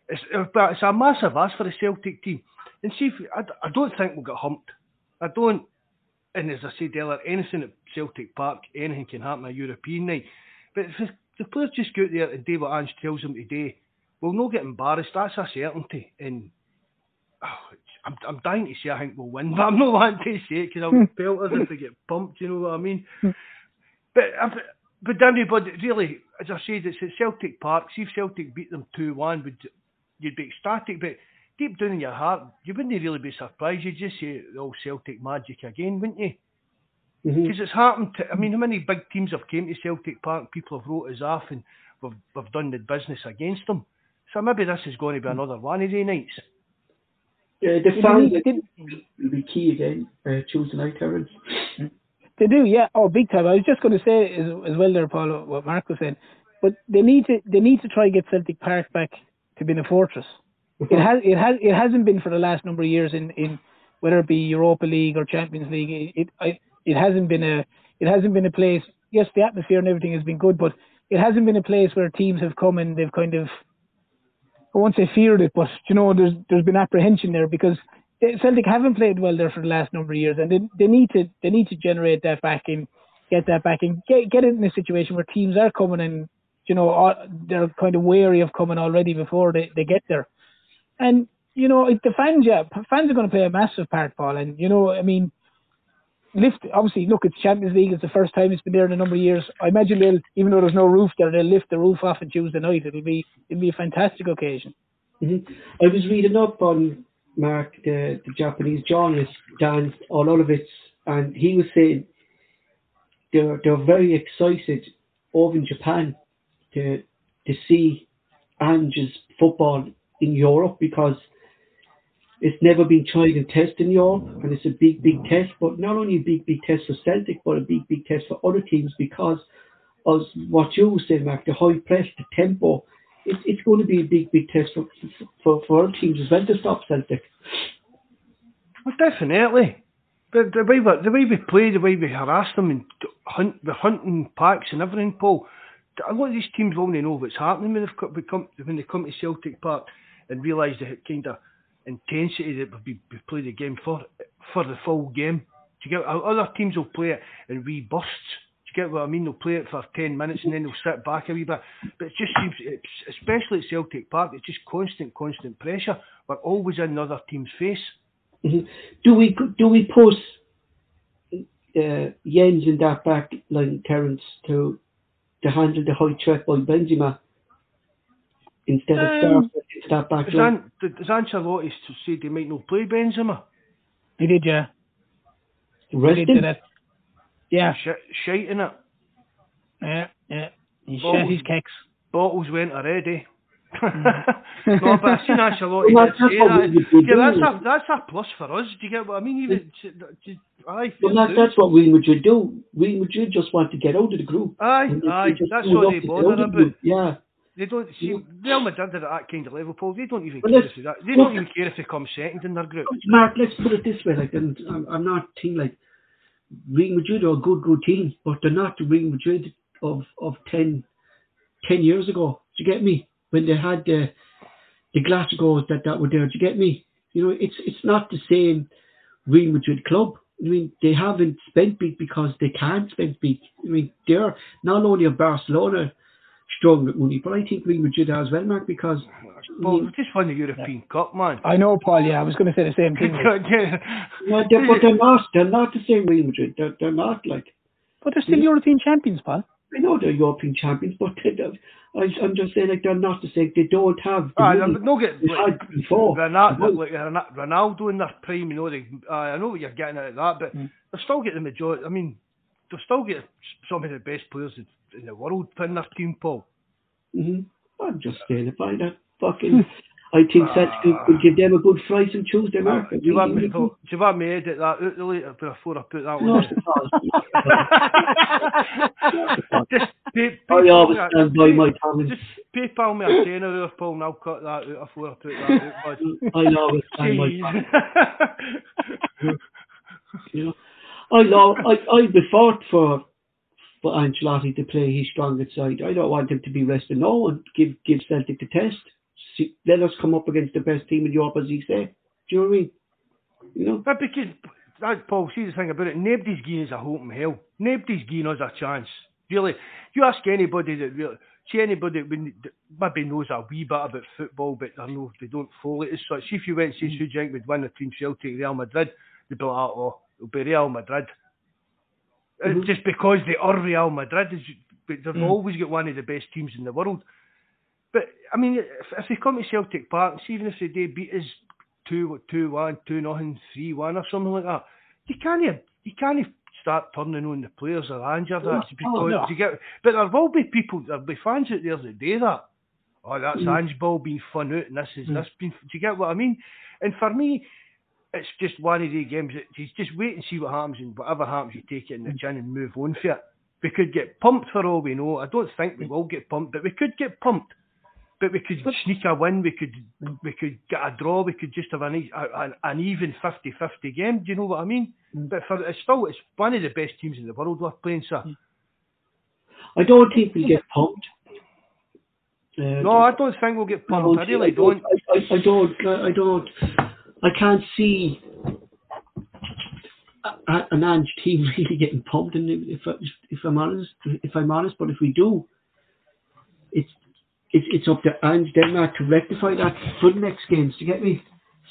it's, uh, it's a massive ask for the Celtic team. And see, if, I, I don't think we'll get humped. I don't. And as I said earlier, anything at Celtic Park, anything can happen a European night. But if the players just go out there and do what Ange tells them today, we'll not get embarrassed. That's a certainty. And oh, [SIGHS] I'm, I'm dying to say I think we'll win, but I'm not wanting to say it because I'll get pelters if they get pumped. You know what I mean? but but everybody really, as I said, it's at Celtic Park. See if Celtic beat them two one, would you'd be ecstatic, but deep down in your heart, you wouldn't really be surprised. You'd just say the old Celtic magic again, wouldn't you? Because mm-hmm. it's happened to, I mean, how many big teams have came to Celtic Park, people have wrote us off and we've, we've done the business against them. So maybe this is going to be another one of the nights. The fans will be key again, uh, Tuesday night, Terence. They do, yeah. Oh, big time. I was just going to say as, as well there, Paul, what Mark was saying. But they need to they need to try and get Celtic Park back to being a fortress. it has it has it hasn't been for the last number of years in, in whether it be Europa League or Champions League. It it, it hasn't been a it hasn't been a place. Yes, the atmosphere and everything has been good, but it hasn't been a place where teams have come and they've kind of I won't say feared it, but you know there's there's been apprehension there because eh, Celtic haven't played well there for the last number of years, and they they need to they need to generate that back and get that back and get get it in a situation where teams are coming and you know, they're kind of wary of coming already before they, they get there. And, you know, the fans, yeah, fans are going to play a massive part, Paul. And, you know, I mean, lift, obviously, look, it's Champions League. It's the first time it's been there in a number of years. I imagine they'll, even though there's no roof there, they'll lift the roof off on Tuesday night. It'll be, it'll be a fantastic occasion. Mm-hmm. I was reading up on Mark, the, the Japanese journalist, Dan Orlowitz, and he was saying they're, they're very excited over in Japan to to see Ange's football in Europe because it's never been tried and tested in Europe, and it's a big, big test. But not only a big, big test for Celtic, but a big, big test for other teams because of what you said, Mark, the high press, the tempo. It, it's going to be a big, big test for for, for other teams as well to stop Celtic. Well, definitely. The, the way we, the way we play, the way we harass them and hunt, the hunting packs and everything, Paul a lot of these teams only know what's happening when, they've come, when they come to Celtic Park and realise the kind of intensity that we, we play the game for for the full game. Do you get other teams will play it in wee bursts. Do you get what I mean? They'll play it for 10 minutes and then they'll sit back a wee bit. But it just seems, it's, especially at Celtic Park, it's just constant, constant pressure. We're always in another team's face. Mhm. Do we do we push uh, Jenz in that back line, Terence, to to handle the high threat by Benzema instead of Um, Starfelt into that back Does, line? An, does Ancelotti s- say they might not play Benzema? He did, yeah. He Rest did him? Yeah, Shit, shite in it. yeah, yeah. He Well, shat his kicks. Bottles went already. [LAUGHS] [LAUGHS] no, but I've seen Ancelotti Well, did that's say that. we would be Yeah, that's a that's a plus for us. Do you get what I mean? Even just, aye, Well, that, that's what Real Madrid do. Real Madrid just want to get out of the group. aye, aye. That's do all enough they bother the about. group. Yeah. They don't see Real Madrid are at that kind of level, Paul. They don't even Well, care if they, they well- don't even care if they come second in their group. Mark, let's put it this way, like, and I'm, I'm not team like Real Madrid are a good, good team, but they're not the Real Madrid of of 10, 10 years ago. Do you get me? When they had the the Galácticos that that were there. Do you get me? You know, it's it's not the same Real Madrid club. I mean, they haven't spent big because they can't spend big. I mean, they're not only of Barcelona strong with money, but I think Real Madrid are as well, Mark, because I Paul, mean, they just won the European Cup, man. I know, Paul. Yeah, I was going to say the same thing. [LAUGHS] yeah, they're, but they're not. They're not the same Real Madrid. They're they're not like. But they're still European champions, Paul. I know they're European champions, but they, don't- I, I'm just saying like they're not the same. They don't have the Aye, money they're no get they like, had before. Ronaldo, like Ronaldo in their prime, you know. They, uh, I know what you're getting at that, but Mm. they still get the majority. I mean, they still get some of the best players in, the world in their team, Paul. hmm I'm just saying if I that fucking, [LAUGHS] I think Celtic could, could give them a good fright on Tuesday, Mark. Do you want me? Paul, do you want me to edit that out later before I put that one? it's [LAUGHS] just pay, pay, I always stand by my comments. Just PayPal me a tenner there, Paul, and I'll cut that out before I put that out. I always stand by [LAUGHS] Jeez. comments. You know, I love. I I be fought for for Ancelotti to play his strongest side. I don't want him to be resting no one. Give give Celtic the test. See, let us come up against the best team in Europe, as he said. Do you know what I mean? You know. But because, that's Paul, see the thing about it, nobody's giving us a hope in hell. Nobody's giving us a chance. Really, you ask anybody that really, see anybody that maybe knows a wee bit about football, but I know if they don't follow it as such. See if you went and say who you think would win between Celtic and Real Madrid, they'd be like, oh, it'll be Real Madrid. Mhm. Just because they are Real Madrid, is, but they've Mm. always got one of the best teams in the world. But I mean, if, if they come to Celtic Park, see even if they do beat us two two one, two nothing, three one, or something like that, you can't you can't start turning on the players or that's because no. you get. But there will be people, there'll be fans out there that do that. Oh, that's Mm. Ange Ball being fun out, and this is Mm. this being. Do you get what I mean? And for me, it's just one of the games that you just wait and see what happens, and whatever happens, you take it in the mm. chin and move on for it. We could get pumped for all we know. I don't think we mm. will get pumped, but we could get pumped. But we could sneak a win. We could we could get a draw. We could just have an an, an even 50-50 game. Do you know what I mean? Mm. But for it's still it's one of the best teams in the world we're playing, sir. I don't think we'll get pumped. Uh, No, I don't think we'll get pumped. I really don't. I, I, I don't. I don't. I can't see an Ange team [LAUGHS] really getting pumped. And if if I'm honest, if I'm honest, but if we do, it's it's it's up to Ange Denmark to rectify that for the next games. To get me,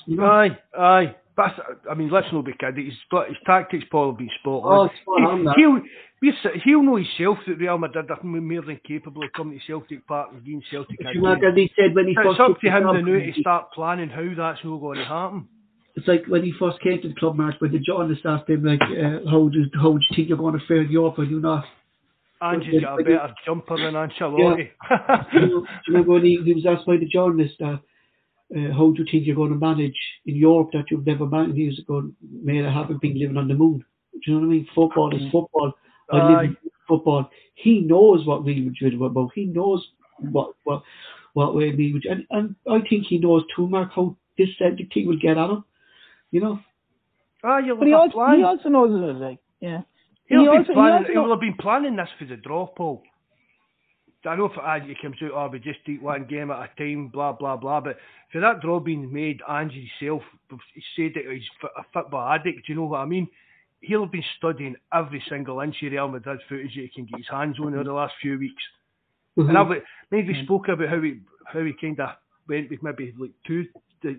you know. Aye, aye. But I mean, let's not be kidding. His, his tactics Paul have been spot Oh, on. it's spot on, he'll, he'll know himself that Real Madrid are more than capable of coming to Celtic Park and getting Celtic a game. Schumacher, he said when he It's first up to him now to start planning how that's not going to happen. It's like when he first came to the club, Mark, when the journalist asked him, like, uh, how, do, how do you think you're going to fare in Europe and you not? Angie's got a better jumper than Ancelotti. Do [LAUGHS] you know, do you remember when he, he was asked by the journalist, uh, uh, how do you think you're going to manage in Europe that you've never managed? He was going, man, I haven't been living on the moon. Do you know what I mean? Football is football. I live in football. He knows what Real Madrid are about. He knows what what what way Real Madrid, and, and I think he knows too, Mark, how this Celtic team will get at him. You know, Ah, you'll But he also, he also knows it, like, yeah. He'll, he be also- he also he'll have been planning this for the draw, Paul. I know if Angie comes out, oh, we just eat one game at a time, blah, blah, blah. But for that draw being made, Angie himself, he said that he's a football addict, do you know what I mean? he'll have been studying every single inch of Real Madrid footage that he can get his hands on over the last few weeks. Mhm. And I've maybe spoke about how he how he kind of went with maybe like two the,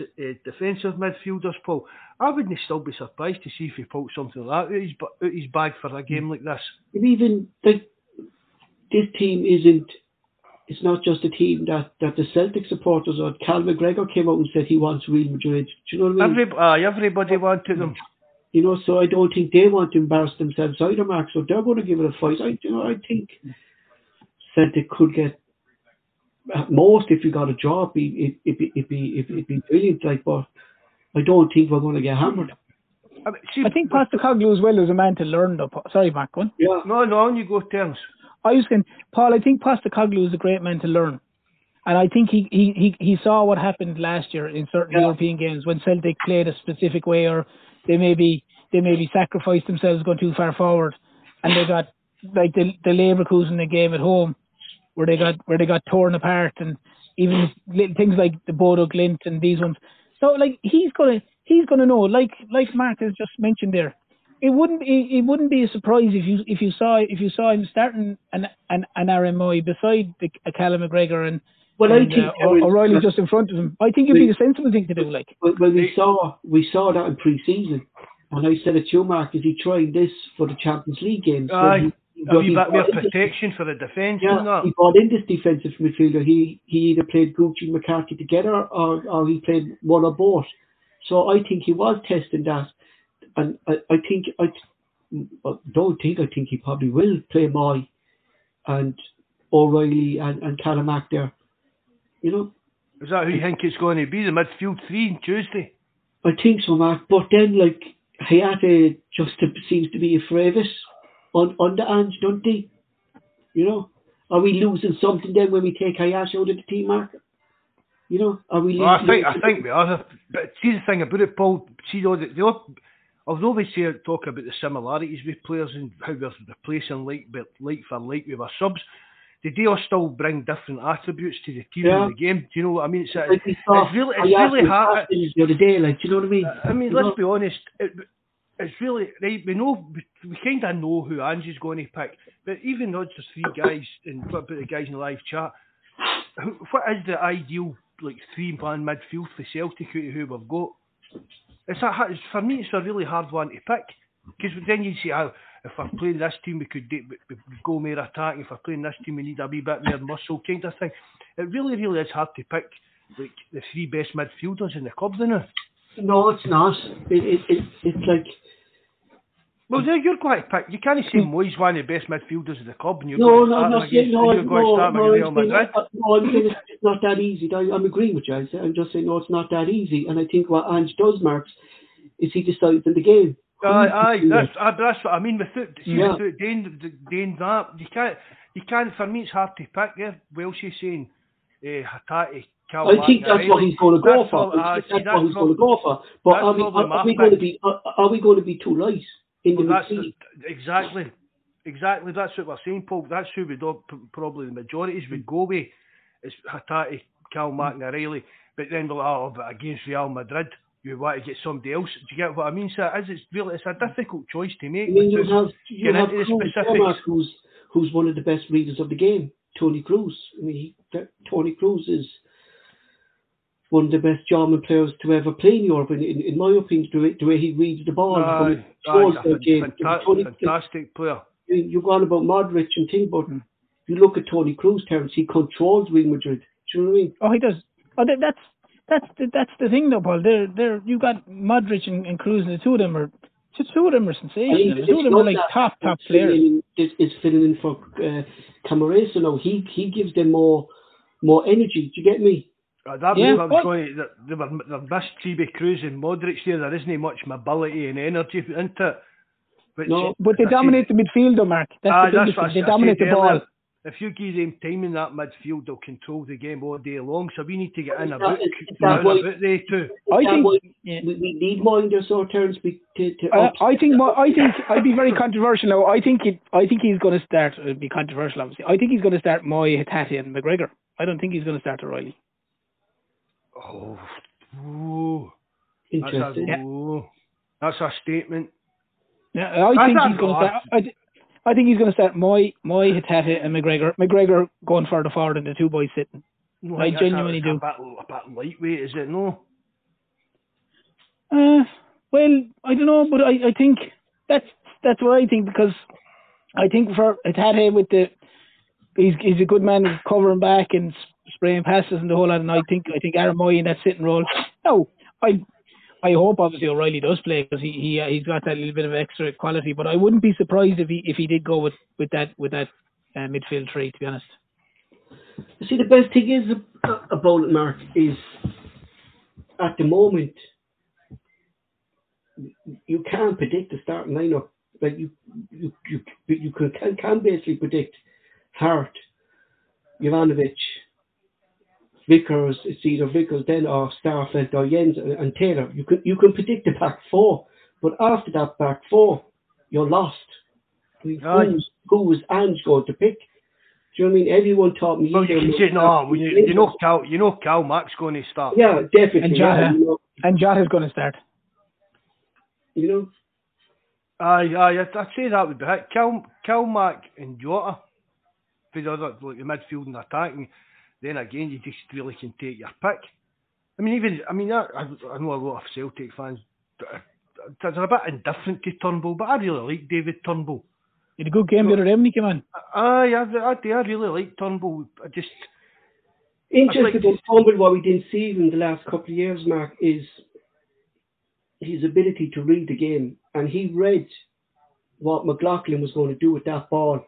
uh, defensive midfielders, Paul. I wouldn't still be surprised to see if he pulled something like that out his, out his bag for a game like this. Even like this team isn't. It's not just a team that, that the Celtic supporters or Cal McGregor came out and said he wants Real Madrid. Do you know what I mean? Every, uh, everybody wanted them. you know, so I don't think they want to embarrass themselves either, Mark. So they're going to give it a fight. I, you know, I think Celtic could get at most if you got a job, it'd be it'd be it'd be, it'd be, it'd be brilliant. Like, but I don't think we're going to get hammered. I, mean, see, I think Postecoglou as well is a man to learn. Though. Pa- Sorry, Mark. Go on. Yeah, No, no, on you go, Terence. I was saying, Paul. I think Postecoglou is a great man to learn, and I think he he he, he saw what happened last year in certain Yeah. European games when Celtic played a specific way, or they maybe they maybe sacrificed themselves going too far forward, and they got like the the Leverkusen the game at home, where they got where they got torn apart, and even little things like the Bodo Glimt and these ones. So like he's gonna he's gonna know, like like Mark has just mentioned there. It wouldn't it, it wouldn't be a surprise if you if you saw if you saw him starting an an, Aaron Mooy beside the a Callum McGregor and, Well, I think uh, Terence- O'Riley just in front of him. I think it'd be the sensible thing to do. Like Well, well, we saw we saw that in pre-season, and I said it to you, Mark, is he trying this for the Champions League games? So Aye. he- he A got- wee he bit more brought in this- protection for the defence Yeah, he brought in this defensive midfielder. He he either played Gucci and McCarthy together, or or he played one or both. So I think he was testing that, and I, I think I I don't think I think he probably will play Mooy and O'Riley and and Callamack there. You know, Is that who you think it's going to be? The midfield three on Tuesday? I think so, Mark. But then, like, Hatate just seems to be a it on, on the Ange, don't they? You know? Are we losing something then when we take Hatate out of the team, Mark? You know? Are we Well, I losing- think I think we are. But see the thing about it, Paul. See though, the, the, although we say talk about the similarities with players and how we're replacing like but like for like with our subs, they do all still bring different attributes to the team Yeah. and the game. Do you know what I mean? It's, Like it's really it's really hard. The other day, like, do you know what I mean? I mean, You let's know? be honest. It, it's really right. We know we, we kind of know who Angie's going to pick, but even though it's just three guys and what about the guys in the live chat? Who, what is the ideal like three man midfield for Celtic of who we've got? It's a, for me. It's a really hard one to pick because then you see how oh, if we're playing this team we could go more attacking. If we're playing this team we need a wee bit more muscle kind of thing. It really, really is hard to pick like the three best midfielders in the club now. No, it's not. It, it, it, it's like, Well, there you're going to pick. You can't say Moyes one of the best midfielders of the club, and you're no, going to start no, him against, no, you're going to no, start no, Real Madrid. uh, no, I'm saying it's, not that easy. I, I'm agreeing with you. I I'm just saying, no, it's not that easy. And I think what Ange does, Mark, is he decides in the game. Aye, aye, that's, aye, but that's what I mean. Without, see, Yeah. without doing, doing that, you can't, you can't. For me, it's hard to pick. There, Welshie saying, uh, Hatate, Cal I think that's what he's going to go That's for. all- aye, that's see, what he's going to go for. But that's are we, are, are we going to be are, are we going to be too light Well, the that's midfield? exactly, exactly. That's what we're saying, Paul. That's who we do. Probably the majorities would go with. It's Hatate, Cal Martin, O'Riley. But then we'll oh, but against Real Madrid, you want to get somebody else. Do you get what I mean? So it is. It's really it's a difficult choice to make. I mean, you have you have into the Kroos, who's who's one of the best readers of the game, Toni Kroos. I mean, he, Toni Kroos is one of the best German players to ever play in Europe. In, in, in my opinion, the way, the way he reads the ball, how he Aye, controls aye, the game. fanta- Tony, fantastic player. You've gone about Modric and thing, but you look at Toni Kroos, Terence, he controls Real Madrid. Do you know what I mean? Oh, he does. Oh, that, that's that's the, that's the thing, though, Paul. They're they're you got Modric and, and Kroos, and the two of them are the two of them are I sensational. mean, The two of them are like top top filling players. in- Is, is filling in for uh, Camavinga now. He he gives them more more energy. Do you get me? Uh, that Yeah, was what I was what- going to, they were, they missed Chibi Kroos and Modric there. There isn't much mobility and energy into it. Which, No, But they I see- dominate the midfield, though, Mark. That's Aye, the that's biggest what I thing. They I dominate the ball. earlier. If you give them time in that midfield, they'll control the game all day long. So we need to get in a Is that- book is that round why- about they too. I think. Yeah. we, we need minders or Terence be- to, to Uh, I think mo- I think I'd be very controversial now. I think it. I think he's going to start. It'd be controversial, obviously. I think he's going to start Mooy, Hatate, and McGregor. I don't think he's going to start O'Riley. Oh, ooh, that's a, interesting. Yeah. ooh, that's a statement. Yeah, I That's think he's going to start. I, I think he's going to start Mooy, Mooy, Hatate, and McGregor. McGregor going further forward than the two boys sitting. No, I think genuinely do. A bit, a bit lightweight, is it? No. Uh, well, I don't know, but I, I think that's that's what I think because I think for Hatate with the he's he's a good man covering back and s- passes and the whole lot. And I think I think Aaron Mooy in that sitting role. No, I I hope obviously O'Riley does play because he he uh, he's got that little bit of extra quality. But I wouldn't be surprised if he if he did go with with that with that uh, midfield three. To be honest. You see, the best thing is ab- about it, Mark, is at the moment you can't predict the starting lineup. Like you, you, you, you can, can, basically predict Hart, Juranovic, Vickers. It's either Vickers then or Starfelt or Jenz and, and Taylor. You can you can predict the back four, but after that back four, you're lost. I mean, Aye. who's who's Ange going to pick? Do you know what I mean? Everyone taught me. Well, you can say no. When you, you know, Cal, you know, Cal Mack's going to start. Yeah, definitely. And yeah, Jota. you know, And Jota's going to start. you know. Aye, aye, I'd, I'd say that would be it. Cal, Cal Mack and Jota for the other, like the midfield and attacking. Then again, you just really can take your pick. I mean, even I mean, I, I know a lot of Celtic fans. uh, They're a bit indifferent to Turnbull, but I really like David Turnbull. He had a good game the other day when he came on. Aye, I, I, do, I really like Turnbull. I just Interesting like- about Turnbull, what we didn't see in the last couple of years, Mark, is his ability to read the game. And he read what McLaughlin was going to do with that ball.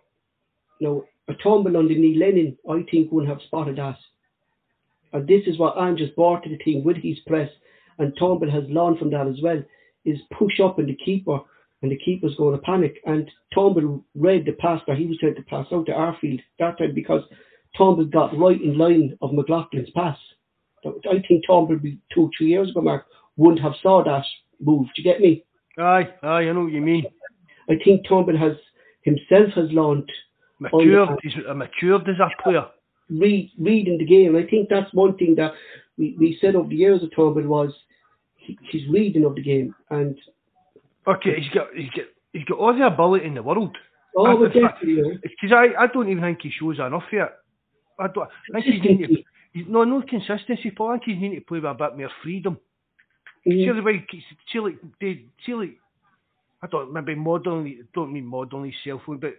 Now, a Turnbull under Neil Lennon, I think, wouldn't have spotted that. And this is what has brought to the team with his press, and Turnbull has learned from that as well, is push up in the keeper, and the keeper's going to panic. And Turnbull read the pass that he was trying to pass out to Arfield that time because Turnbull got right in line of McLaughlin's pass. I think Turnbull be two, three years ago, Mark, wouldn't have saw that move. Do you get me? aye, aye, I know what you mean. I think Turnbull has himself has learned Matured, Oh, he's uh, matured as a player. read, reading the game. I think that's one thing that we, we said over the years of Turnbull was he, his reading of the game. And Okay, he's got he's got he's got all the ability in the world. oh, I- well, definitely, Because I, I don't even think he shows enough yet. I don't. I think he's need to, he's, no, no consistency. Paul. I think he's need to play with a bit more freedom. Mhm. See the way, see like, they, see like, I don't maybe modelling. Don't mean modelling himself, but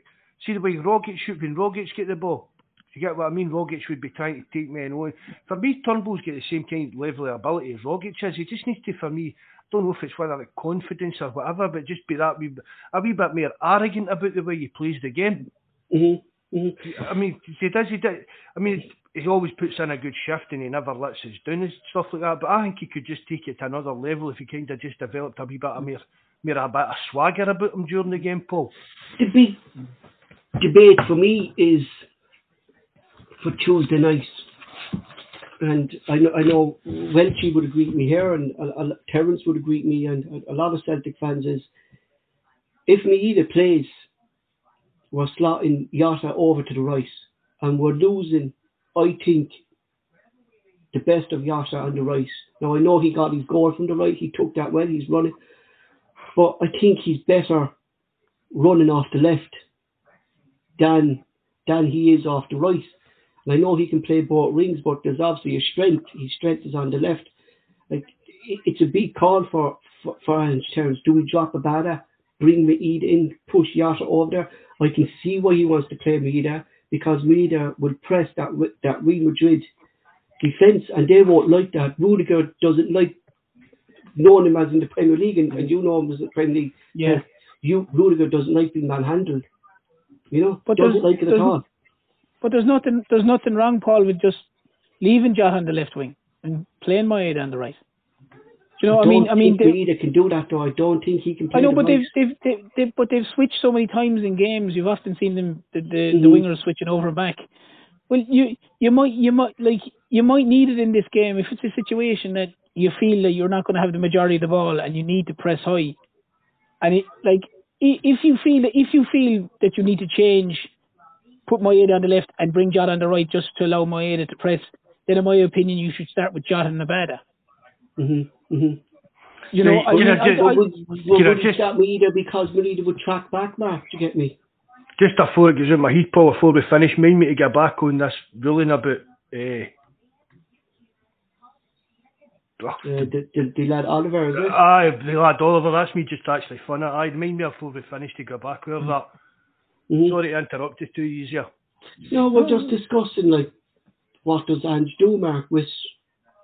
see the way Rogic shoot when Rogic get the ball. You get what I mean? Rogic would be trying to take men on. For me, Turnbull's got the same kind of level of ability as Rogic is. He just needs to, for me, I don't know if it's whether it's confidence or whatever, but just be that wee, a wee bit more arrogant about the way he plays the game. Mhm. Mhm. I mean, he does. He does. I mean, he always puts in a good shift and he never lets us down and stuff like that. But I think he could just take it to another level if he kind of just developed a wee bit of more, more a bit of swagger about him during the game, Paul. the big debate for me is for Tuesday night. And I know, I know Welchie would agree with me here, and a, Terence would agree with me, and a, lot of Celtic fans is if Maeda plays, we're slotting Jota over to the right, and we're losing, I think, the best of Jota on the right. Now I know he got his goal from the right, he took that well, he's running, but I think he's better running off the left than Dan he is off the right. And I know he can play both rings, but there's obviously a strength. His strength is on the left. Like it's a big call for for, for Ange Terence. Do we drop Abada, bring Maeda in, push Jota over there? I can see why he wants to play Maeda because Maeda will press that that Real Madrid defense, and they won't like that. Rudiger doesn't like knowing him as in the Premier League, and, and you know him as the Premier League. Yeah. You Rudiger doesn't like being manhandled. You know, But doesn't like it at all. But there's nothing there's nothing wrong, Paul, with just leaving Jota on the left wing and playing Maeda on the right. Do you know? I, mean, I mean, they, can do that though. I don't think he can play I know, the but they've, they've, they've, they've, but they've switched so many times in games. You've often seen them, the, the, the Mhm. wingers switching over and back. Well, you, you might, you might, like, you might need it in this game if it's a situation that you feel that you're not going to have the majority of the ball and you need to press high. And it, like, i- if you feel that, if you feel that you need to change, put Maeda on the left and bring Jota on the right just to allow Maeda to press, then in my opinion, you should start with Jota and Abada. Mhm, mhm. You know, I you mean, know, I- just- I- would, would, you know, would just- that Maeda because Maeda would track back, Mark? Do you get me? Just before it goes in my heat, Paul, before we finish, mind me to get back on this ruling about. Uh, Uh, the, the, the lad Oliver, is it? Aye, the lad Oliver, that's me just actually fun. Aye, mind me before we finish to go back over that. Mhm. Sorry to interrupt you too easier. No, we're just discussing like what does Ange do, Mark, with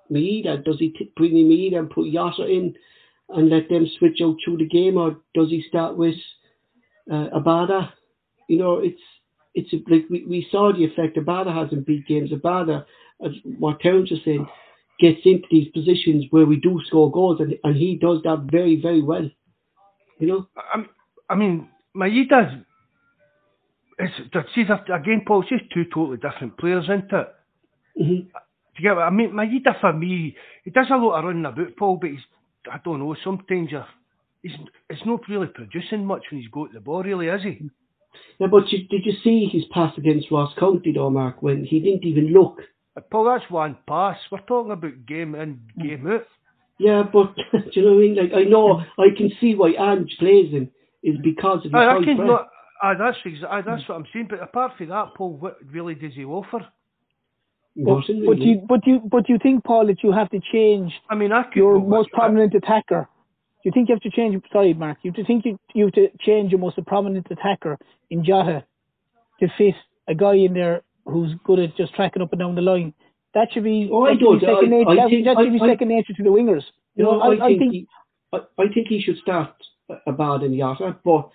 Maeda? Does he t- bring in Maeda and put Yasser in and let them switch out through the game, or does he start with uh, Abada? You know, it's it's like we, we saw the effect Abada has in big games. Abada, as what Terence was saying, gets into these positions where we do score goals, and, and he does that very very well. You know. I, I mean, Maeda, it's, see, that- again, Paul, it's just two totally different players, isn't it? hmm Do you get what I mean? Maeda for me, he does a lot of running about, Paul, but he's, I don't know, sometimes you're, he's, it's not really producing much when he's got the ball, really, is he? Yeah, but you, did you see his pass against Ross County, though, Mark, when he didn't even look? Paul, that's one pass. We're talking about game in, game out. Yeah, but [LAUGHS] do you know what I mean? Like I know, I can see why Ange plays him is because of his I high reckon, press. look, aye, that's, exa- aye, that's what I'm saying, but apart from that, Paul, what really does he offer? but, Nothing but really. you, but you, but you think, Paul, that you have to change I mean, I could your go most back- prominent attacker. Do you think you have to change? Sorry, Mark. You think you, you have to change your most prominent attacker in Jota to fit a guy in there who's good at just tracking up and down the line. That should be, Oh, I that should be second I- nature. I that, think- that should be I- I- second nature to the wingers. You No, know, I, I think, he, I, I think he should start Abad and Jota, but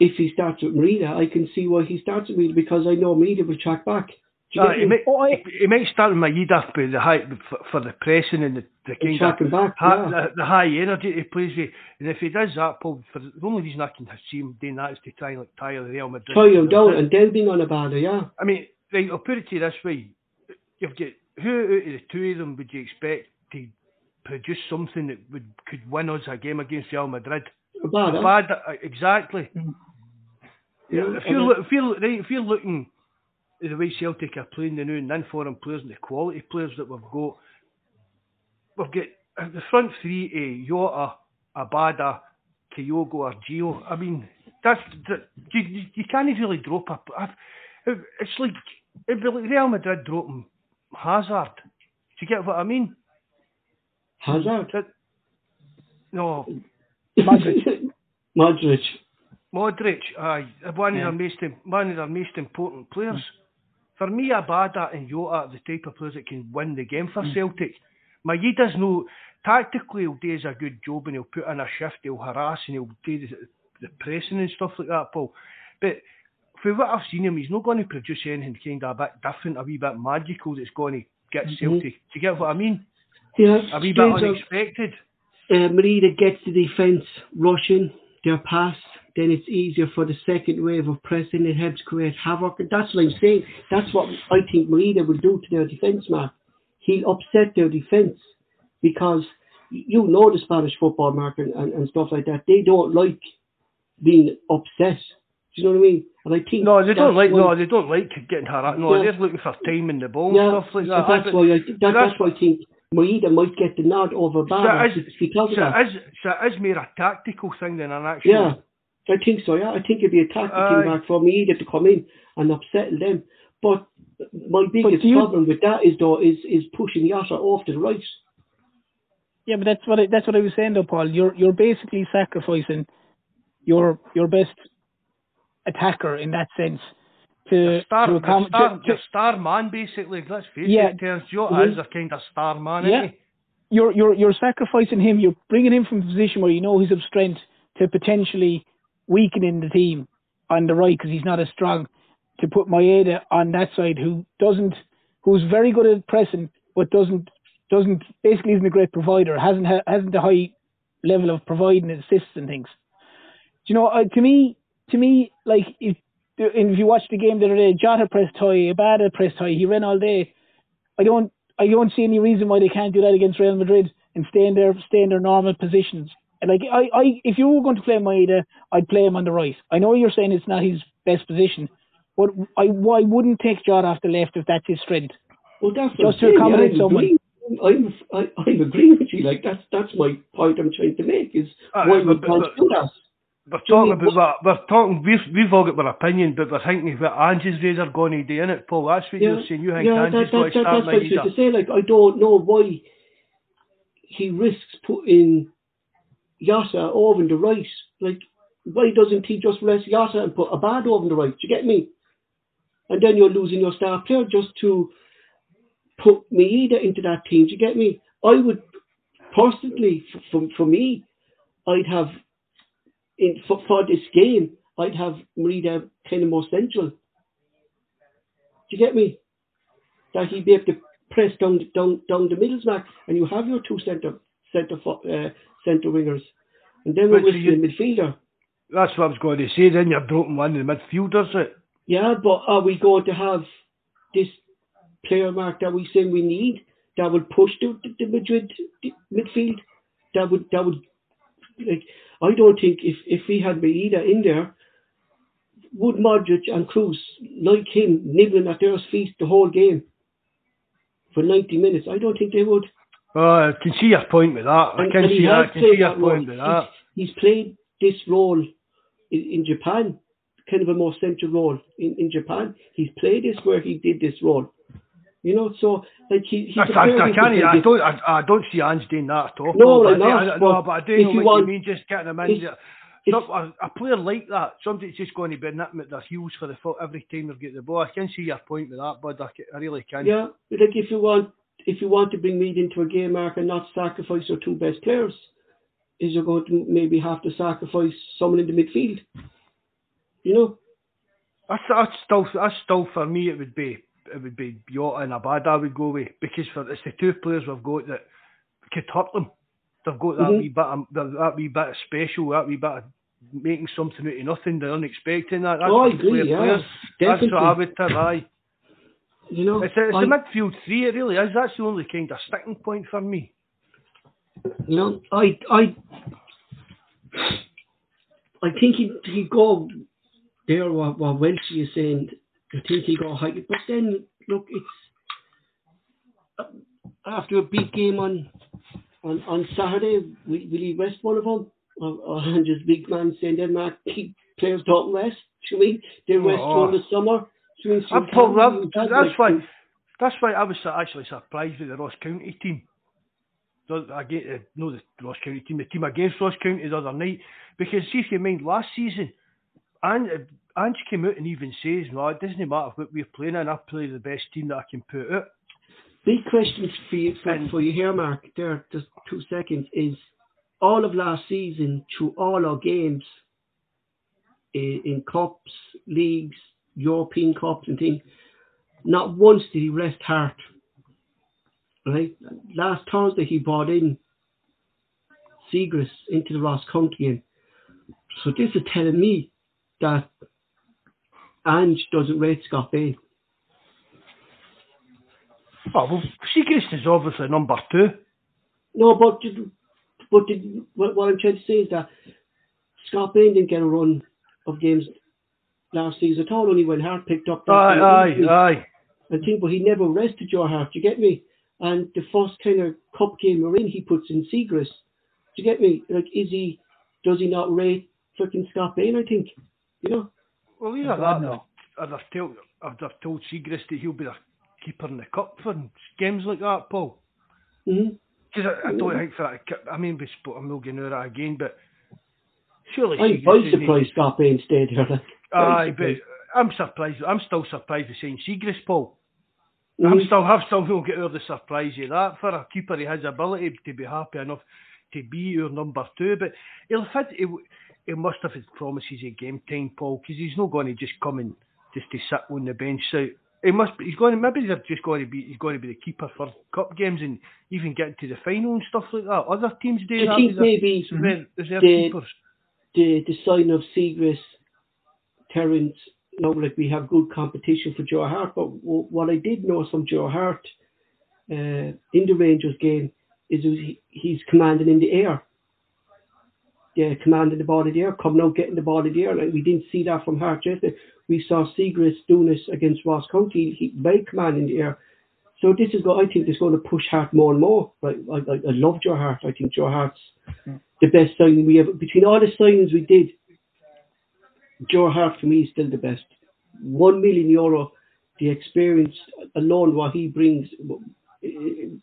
if he starts with Maeda, I can see why he starts with Maeda because I know Marina will track back. Do you Aye, get he, me? might, Oh, I- he might start with Maeda for the high for, for the pressing and the, the kind of back, high, yeah. the, the high energy he plays with. And if he does that, Paul, for the, only reason I can see him doing that is to try and like tire the Real Madrid. Tie him down and then being on Abada, yeah. I mean, right, I'll put it to you this way: you've got who out of the two of them would you expect to produce something that would could win us a game against Real Madrid? Abada. Bad, uh, exactly. Yeah, if you're if you're right, if you're looking the way Celtic are playing the new and then foreign players and the quality players that we've got, we've got the front three: eh, Jota, Abada, Kyogo, or Gio. I mean, that's that, you, you, can't really drop a. I've- It's like it'd be like Real Madrid dropping Hazard. Do you get what I mean? Hazard. That, no, [LAUGHS] Modric. Modric. Modric, aye, one of their most one of their most important players. For me, Abada and Jota are the type of players that can win the game for Celtic. Maeda's no tactically he'll do a good job and he'll put in a shift, he'll harass and he'll do the, the pressing and stuff like that, Paul. But for what I've seen him, he's not going to produce anything kind of a bit different, a wee bit magical that's going to get Celtic. Do you get what I mean? Yeah, A wee bit unexpected. uh, gets the defence rushing their pass, then it's easier for the second wave of pressing. It helps create havoc. And that's what I'm saying. That's what I think Maeda will do to their defence, Mark. He'll upset their defence because you know the Spanish football market and, and stuff like that. They don't like being upset. Do you know what I mean? And I think No, they don't like. No, they don't like getting harassed. No, Yeah. they're just looking for time in the ball yeah, and stuff like so that. that's why I that, that's- why I think Maeda might get the nod over So Barra it is, because so it is, so it is more a tactical thing than an actual. Yeah, I think so. Yeah, I think it'd be a tactic Aye. thing back for me either to come in and upset them. But my biggest do you- problem with that is though is is pushing Yasser off to the right. Yeah, but that's what I, that's what I was saying though, Paul. You're you're basically sacrificing your your best attacker in that sense to The star, to, the accom- star, to, to the star man, basically. Let's face Yeah. it, Terence Jota is a kind of star man, Yeah. isn't he? you're you're you're sacrificing him. You're bringing him from a position where you know he's of strength to potentially weakening the team on the right because he's not as strong. To put Maeda on that side, who doesn't, who's very good at pressing, but doesn't doesn't basically isn't a great provider. hasn't ha- hasn't a high level of providing assists and things. Do you know? Uh, to me, to me, like if if you watch the game the other day, Jota pressed high, Abada pressed high. He ran all day. I don't I don't see any reason why they can't do that against Real Madrid and stay in their stay in their normal positions. And like I, I if you were going to play Maeda, I'd play him on the right. I know you're saying it's not his best position, but I why wouldn't take Jota off the left if that's his strength? Well, that's Just to I'm accommodate I someone. I'm I, I'm agreeing with you. Like that's that's my point. I'm trying to make is Uh, why we but- can't but- do that. We're So talking about that. We're talking. We've we've all got our opinion, but we're thinking what Angie's Razor going to do in it, Paul. That's what you're saying. You think yeah, Angie's that, going that, to that, start that's what I was Razor? to say. Like, I don't know why he risks putting Jota over on the right. Like, why doesn't he just rest Jota and put Abad over on the right? Do you get me? And then you're losing your star player just to put Maeda into that team. Do you get me? I would personally, for, for me, I'd have in for, for this game, I'd have Maeda kind of more central. Do you get me? That he'd be able to press down down down the middle smack, and you have your two centre centre uh, centre wingers, and then we're But so risking you- a midfielder. That's what I was going to say. Then you're broken one of the midfielders. It. Yeah, but are we going to have this player mark that we say we need that would push the, the, the Madrid midfield? That would that would like I don't think if if we had Maeda in there, would Modric and Kroos like him nibbling at their feet the whole game for ninety minutes? I don't think they would. Oh, I can see your point with that. I And- can and see that. I can see your point with that. He's, he's played this role in, in Japan, kind of a more central role in, in Japan. He's played this where he did this role. You know, so like he, he's I, I, I can't. can I don't. I, I don't see Ange doing that at all. No, but I, not, I, no, but but I do know you what want- you mean. Just getting them in. if- there. Some, a, a player like that, somebody's just going to be nipping at their heels for the foot every time they get the ball. I can see your point with that, bud. I, I really can. Yeah, but like if you want if you want to bring Maeda into a game mark and not sacrifice your two best players, is you're going to maybe have to sacrifice someone in the midfield. You know? That's, that's still. That's still for me. It would be. It would be Jota and Abada. I would go away because for it's the two players we've got that could hurt them. They've got that Mhm. wee bit. Of, that wee bit of special. That wee bit of making something out of nothing. They're unexpected. That. That's oh, I the agree, yeah. players. Definitely. That's what I would tell. Aye. You know, It's, a, it's I, the midfield three, it really is. That's the only kind of sticking point for me. you know, I I I think he he go there what what Welshie is saying. I think he go high, but then look, it's uh, after a big game on on on Saturday. Will, will he rest one of them? Or just big man saying Denmark keep players don't rest. Should we? They rest Oh. the summer. I'm Paul, that, that's why. That's why I was actually surprised with the Ross County team. I get uh, no the Ross County team, the team against Ross County the other night. Because see if you mind last season, and uh, Ange came out and even says, "No, it doesn't matter what we're playing in. I play the best team that I can put out." Big question for you, for, And- for you here, Mark. There, just two seconds. Is all of last season through all our games in, in cups, leagues, European cups, and things, not once did he rest Hart. Right. Last Thursday he brought in Siegrist into the Ross County game. So this is telling me that Ange doesn't rate Scott Bain. Oh well, Siegrist is obviously number two. No, but but did, what, what I'm trying to say is that Scott Bain didn't get a run of games last season at all. Only when Hart picked up that. Aye, kind aye, aye. I think, but he never rested your Hart. Do you get me? And the first kind of cup game we're in, he puts in Siegrist. Do you get me? Like, is he? Does he not rate fucking Scott Bain? I think. You know. Well, either God, that, no. or they've told, or they've told Siegrist that he'll be the keeper in the cup for games like that, Paul. hmm Because I, I don't think for that. I mean, we spoke. I'm not going to that again, but surely I'm Siegrist very isn't- surprised Scott Bain stayed here. Like, very Aye, but. I'm surprised. I'm still surprised with saying Siegrist, Paul. I'm Mhm. still, I've still not get over the surprise of that for a keeper. He has the ability to be happy enough to be your number two, but he'll fit. had, he, w- he must have had promises of game time, Paul, because he's not going to just come and just to sit on the bench. So he must. Be, he's going to maybe they're just going to be. He's going to be the keeper for cup games and even get to the final and stuff like that. Other teams do Do you that. think with their maybe reserve- reserve the- keepers. the the sign of Siegrist, Terence, know, like we have good competition for Joe Hart. But w- what I did know from Joe Hart uh, in the Rangers game is he, he's commanding in the air. Yeah, commanding the ball in the air, coming out, getting the ball in the air. Like we didn't see that from Hart yesterday. We saw Siegrist doing this against Ross County. He very commanding in the air. So this is, what I think, is going to push Hart more and more. Like, I, I, I love Joe Hart. I think Joe Hart's the best signing we ever Between all the signings we did, Joe Hart for me is still the best. One million euro, the experience alone, what he brings,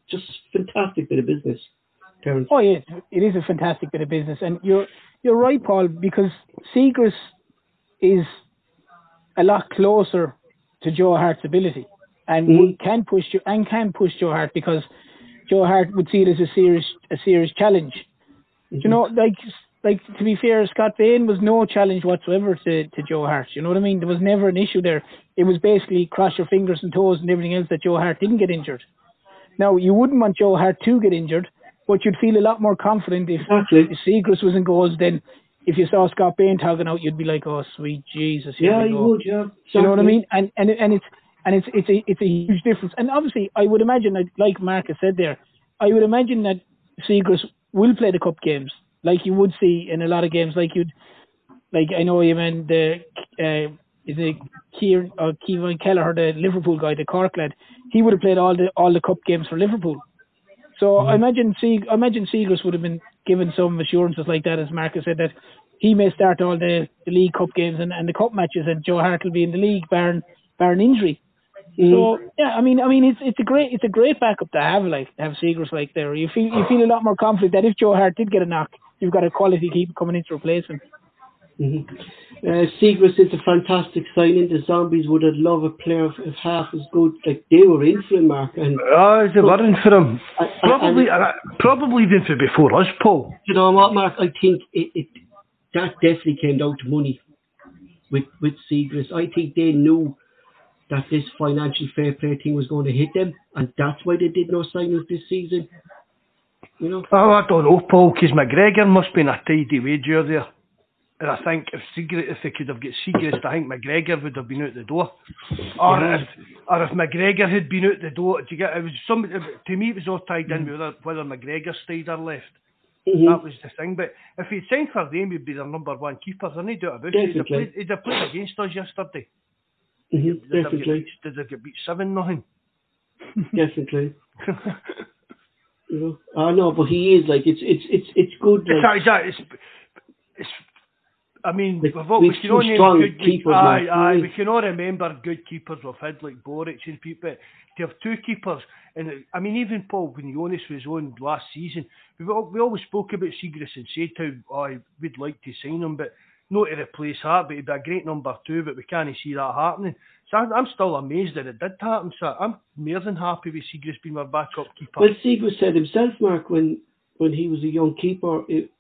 just fantastic bit of business. Terence. Oh yeah, it is a fantastic bit of business, and you're you're right, Paul, because Siegrist is a lot closer to Joe Hart's ability, and we can push you and can push Joe Hart because Joe Hart would see it as a serious a serious challenge. Mm-hmm. You know, like like to be fair, Scott Bain was no challenge whatsoever to, to Joe Hart. You know what I mean? There was never an issue there. It was basically cross your fingers and toes and everything else that Joe Hart didn't get injured. Now you wouldn't want Joe Hart to get injured, but you'd feel a lot more confident if, Exactly. if Siegrist was in goals. Then if you saw Scott Bain tagging out, you'd be like, oh sweet Jesus, Yeah, you would, yeah. You know what I mean? And and and it's and it's it's a it's a huge difference. And obviously, I would imagine that, like Marcus said there, I would imagine that Siegrist will play the cup games, like you would see in a lot of games. Like you'd, like I know you meant the uh, is it Kieran or Kevin Kelleher, the Liverpool guy, the Cork lad. He would have played all the all the cup games for Liverpool. So I imagine Seag, I imagine Siegrist would have been given some assurances like that, as Marcus said, that he may start all the, the League Cup games and, and the Cup matches, and Joe Hart will be in the league, barring barring injury. Mm. So yeah, I mean, I mean, it's it's a great it's a great backup to have like to have Siegrist like there. You feel you feel a lot more confident that if Joe Hart did get a knock, you've got a quality keeper coming in to replace him. hmm Uh, Siegrist is a fantastic signing. The Zombies would have loved a player of, of half as good. Like they were in for him, Mark, and Ah, they were in for him. I- I- Probably, uh, probably even for before us, Paul. you know what, Mark? I think it, it that definitely came down to money with with Siegrist. I think they knew that this financial fair play thing was going to hit them, and that's why they did no signings this season. You know, Oh, I don't know, Paul, because McGregor must be in a tidy wager there. And I think if Siegrist, if they could have got Siegrist, I think McGregor would have been out the door. Or Yeah. if, or if McGregor had been out the door, do you get? It was some. To me, it was all tied in with whether, whether McGregor stayed or left. Mhm. That was the thing. But if he'd signed for them, he'd be their number one keeper. There's no doubt about it. He'd have, played, he'd have played against us yesterday. Mhm, They'd have, beat, they'd have got beat seven nothing. [LAUGHS] definitely. [LAUGHS] You know, I know, but he is like it's it's it's it's good. Like, it's, it's, it's, I mean, Like, we've can strong good keepers Aye, aye, mm. we can all remember good keepers we've had like Boruc and people. To have two keepers, and I mean, even Paul when Jonas was on last season, we we always spoke about Siegrist and said how oh, we'd like to sign him, but not to replace Hart, but he'd be a great number two, but we can't see that happening. So I'm, I'm still amazed that it did happen. So I'm more than happy with Siegrist being our backup keeper. well, Siegrist said himself, Mark, when when he was a young keeper, it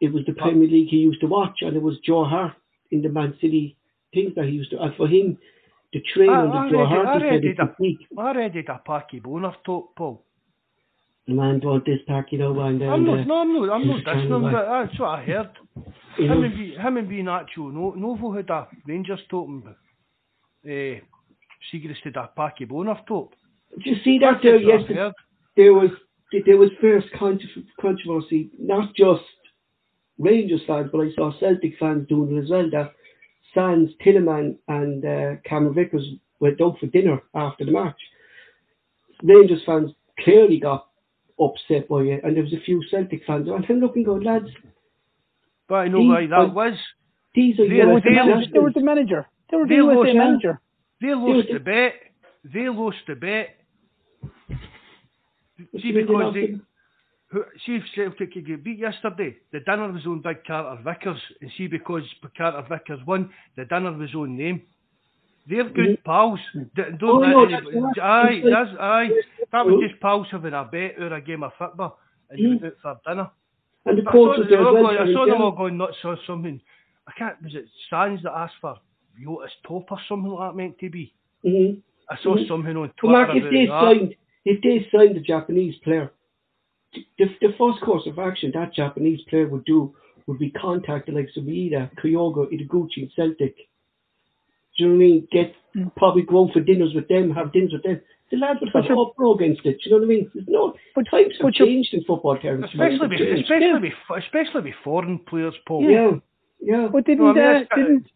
it was the Premier League he used to watch, and it was Joe Hart in the Man City things that he used to. And for him, the train I, under I Joe read, Hart, I he read it peak. a, I read it a Packie Bonner talk, Paul. The man don't this pack, you know, and then I'm not, uh, no, I'm not, I'm not dissing him, but that's what I heard. you know, Him and, be, him and being actual no, Novo had a Rangers top, but uh, Siegrist had a Packie Bonner top. did you see that there yesterday? There was there was first controversy, not just Rangers fans, but I saw Celtic fans doing it as well. That Sands, Tillman, and uh, Cameron Vickers went out for dinner after the match. Rangers fans clearly got upset by it, and there was a few Celtic fans. And I'm looking, going, lads, But I know These why that was. these are They- they- They were, they were the manager. They were the They lost, USA yeah. manager. They lost They- the bet. They lost the bet. See, They because lost they, who- see if Celtic could get beat yesterday, the dinner was on Big Carter Vickers, and see because Carter Vickers won, the dinner was on them. They're good pals. Don't Oh, no, that's aye, that's aye. That was just pals having a bet or a game of football, and Mm. out for dinner. And the I saw, was they there were as well. going, I saw them all going nuts or something. I can't. Was it Sands that asked for Yotis top or something like that meant to be? Mhm. I saw Mhm. something on But Twitter Mark, if they that. signed, if they signed the Japanese player, the, the first course of action that Japanese player would do would be contact the likes of Ida, Kyogo, Ideguchi, and Celtic. Do you know what I mean? Get Mm. probably go out for dinners with them, have dinners with them. The lads would have But you're- uproar against it. Do you know what I mean? There's no But- times have but you're- changed in football terms. Especially Times with, have changed. especially with, especially with foreign players, Paul. yeah, yeah. But didn't No, I mean, uh, didn't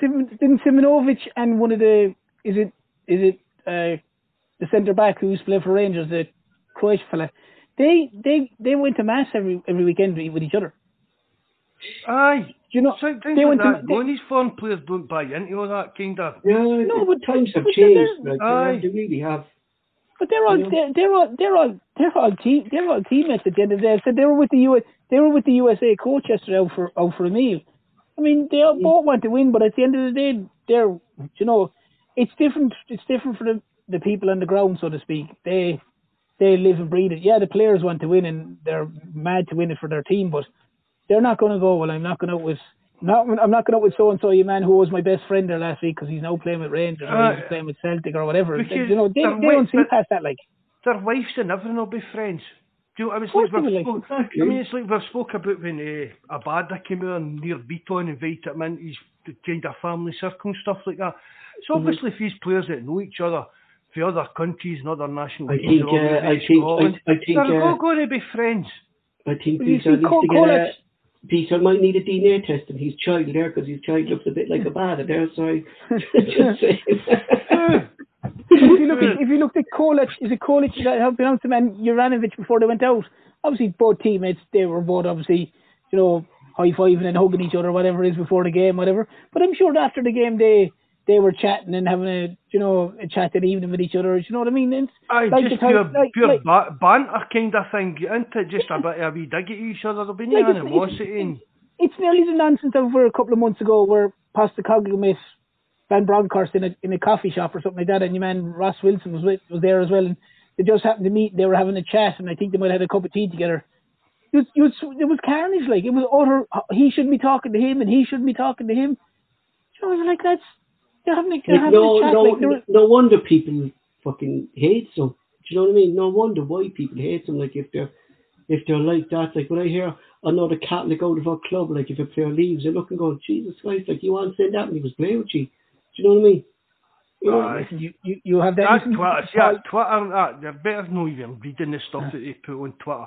Sim, didn't Simunovic and one of the is it is it uh, the centre back who's playing for Rangers, the Croatian fella, they they they went to mass every every weekend with each other. Aye. You know, So things they like went that. to Going, these foreign players don't buy into all that kind of. Yeah, No, but- times have changed. they're- Like, Aye. they really have. But they're all they're, they're all they're all they're all team they're all teammates at the end of the day. So they were with the U they were with the USA coach yesterday out for out for a meal. I mean, they all both want to win, but at the end of the day, they're you know, it's different. It's different for the the people on the ground, so to speak. They they live and breathe it. Yeah, the players want to win and they're mad to win it for their team, but they're not going to go. Well, I'm not going out with. Not, I'm not going out with so and so, you man who was my best friend there last week because he's now playing with Rangers or he's playing with Celtic or whatever. Because you know, they, they're they don't wait- see but- past that. Like, Their wives and everything will be friends. Do you know I mean? It's like we've will, like, spoke, I mean, it's like we've spoke about when uh, Abada came out and Nir Bitton invited him into his kind of family circle and stuff like that. So Mm-hmm. obviously, if these players that know each other for other countries and other national I teams think, are all uh, I to think- Scotland, I- I think, they're uh, all going to be friends. I think Well, you Peter see, needs Col- to get a. College- Peter might need a DNA test and his child there because his child looks a bit like a [LAUGHS] bad there. So I [LAUGHS] [LAUGHS] just saying. if you look at if you looked at Colak, is it Colak that helped pronounce him and Juranovic before they went out? Obviously, both teammates they were both obviously you know high fiving and hugging each other, whatever it is before the game, whatever. But I'm sure after the game they they were chatting and having a you know a chat that evening with each other. You know what I mean? It's Aye, like just pure, like- pure like- ba- banter kind of thing, into it, just a bit of a wee dig at each other. There'll be no [LAUGHS] Like, it's- animosity. and it's nearly the nonsense of where a couple of months ago where Pastor Postecoglou met Van Bronckhorst in a in a coffee shop or something like that, and your man Ross Wilson was with, was there as well, and they just happened to meet. They were having a chat, and I think they might have had a cup of tea together. It was, it was, it was carnage, like it was utter. He shouldn't be talking to him, and he shouldn't be talking to him. So I was like, that's they're having a, they're Like, no, no, like they're, no wonder people fucking hate them. Do you know what I mean? No wonder why people hate them. Like if they're if they're like that, like when I hear another Catholic out of our club, like if a player leaves, they look and go, Jesus Christ, like you want to say that when he was playing with you. Do you know what I mean? You know, Aye. listen, you, you, you have that. That's Twitter. See, that's Twitter. That, they're better not even reading the stuff that they put on Twitter.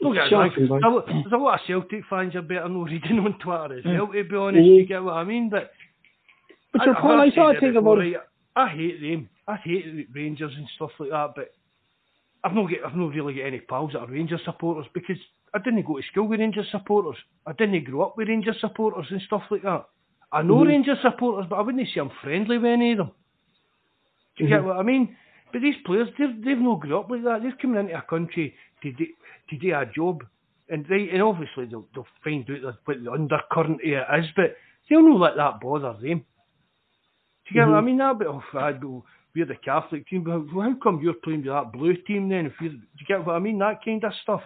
Don't get us wrong, Shocking, there's, a, lo- there's a lot of Celtic fans are better not reading on Twitter as well, to be honest. Mhm. You get what I mean? But, But your I- Paul, I saw said a thing it before, about right, I hate them. I hate the Rangers and stuff like that. But I've not get, I've not really got any pals that are Rangers supporters because I didn't go to school with Rangers supporters. I didn't grow up with Rangers supporters and stuff like that. I know Mhm. Rangers supporters, but I wouldn't say I'm friendly with any of them. Do you get Mhm. what I mean? But these players, they've, they've not grew up like that. They're coming into a country to do, to do a job. And they, and obviously they'll, they'll find out what the undercurrent it is, but they'll not let that bother them. Do you get what I Mhm. mean? That bit, go, we're the Catholic team, but how come you're playing with that blue team then? If you're, do you get what I mean? That kind of stuff.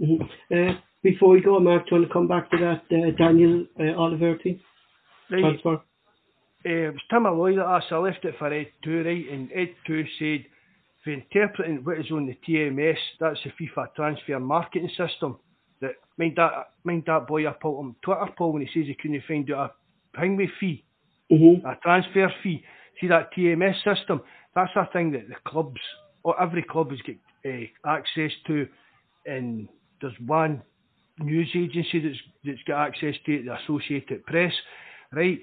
Mhm. Uh, before we go, Mark, do you want to come back to that uh, Daniel uh, Oliver thing? Right. Transfer? uh, it was Tim Alloy that asked, I left it for Ed 2, right? And Ed 2 said, for interpreting what is on the TMS, that's the FIFA transfer marketing system, that mind that mind that boy up on Twitter, Paul, when he says he couldn't find out a pingway fee, Mm-hmm. a transfer fee. See that TMS system? That's a thing that the clubs, or every club has got uh, access to, and there's one news agency that's that's got access to it, the Associated Press, right?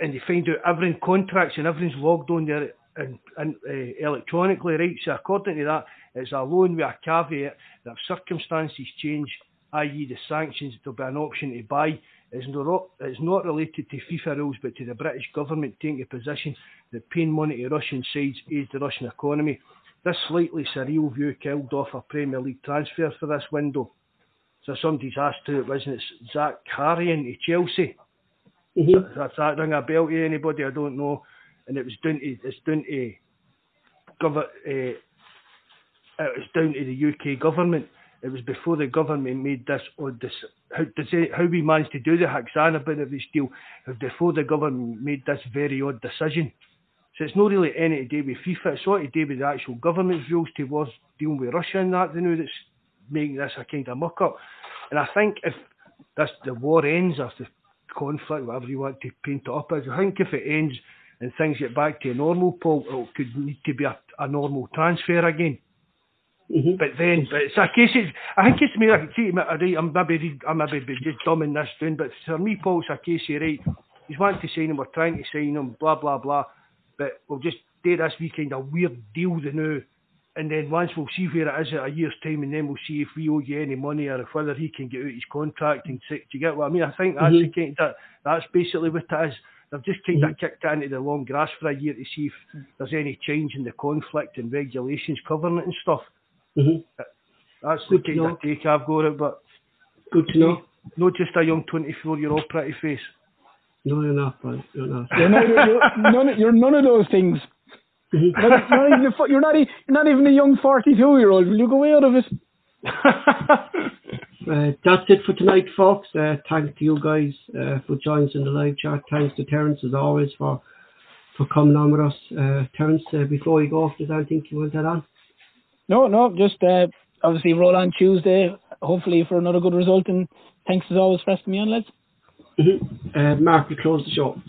And they find out everything contracts and everything's logged on there and, and uh, electronically, right? So according to that, it's a loan with a caveat that if circumstances change, i.e. the sanctions, there'll be an option to buy. It's not, it's not related to FIFA rules, but to the British government taking a position that paying money to Russian sides aids the Russian economy. This slightly surreal view killed off a Premier League transfer for this window. So somebody's asked who it was, and it's Zach Harrion to Chelsea. Mm-hmm. That's that ring a bell to anybody? I don't know. And it was down to it's down to gov- uh, it was down to the UK government. It was before the government made this odd this how how we managed to do the of this deal. Before the government made this very odd decision. So it's not really any to do with FIFA. It's all to do with the actual government's rules towards dealing with Russia and that. You know that's making this a kind of muck up. And I think if this the war ends or the conflict, whatever you want to paint it up as, I think if it ends and things get back to normal, Paul, it could need to be a, a normal transfer again. Mm-hmm. But then, but it's a case. It's, I think it's me. I see, right, I'm maybe I'm maybe be just dumbing this down. But for me, Paul, it's a case of right. He's wanting to sign him. We're trying to sign him. Blah blah blah. But we'll just do this wee kind of weird deal the now, and then once we'll see where it is at a year's time, and then we'll see if we owe you any money or if whether he can get out his contract and do you get what I mean? I think that's mm-hmm. the kind of, that's basically what it is. They've just kind mm-hmm. of kicked it into the long grass for a year to see if there's any change in the conflict and regulations covering it and stuff. Mm-hmm. That's Good the kind of take I've got it, but Good to know. Not just a young 24 year old pretty face. No, you're not, bro. You're not. You're, not, you're, none, you're none of those things. Mm-hmm. not, not even a, you're not. You're not even a young 42 year old. Will you go out of it? [LAUGHS] uh, that's it for tonight, folks. Uh, thanks to you guys uh, for joining us in the live chat. Thanks to Terence as always for for coming on with us. Uh, Terence, uh, before you go off, does anything you want to add on? No, no, just uh, obviously roll on Tuesday. Hopefully for another good result. And thanks as always for asking me on, lads. Mm-hmm. Uh, Mark, we close the show.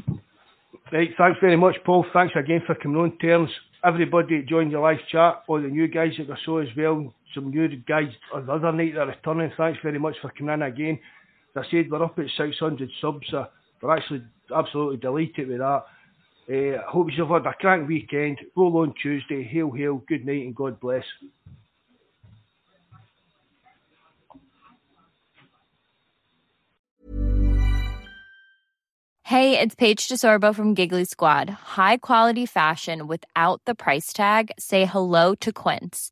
Right, thanks very much, Paul. Thanks again for coming on, Terence. Everybody joined the live chat, all the new guys that I saw as well, some new guys on the other night that are returning. Thanks very much for coming in again. As I said, we're up at 600 subs, so we're actually absolutely delighted with that. Uh, hope you've had a crank weekend. Roll on Tuesday. Hail, hail, good night, and God bless. Hey, it's Paige DeSorbo from Giggly Squad. High quality fashion without the price tag. Say hello to Quince.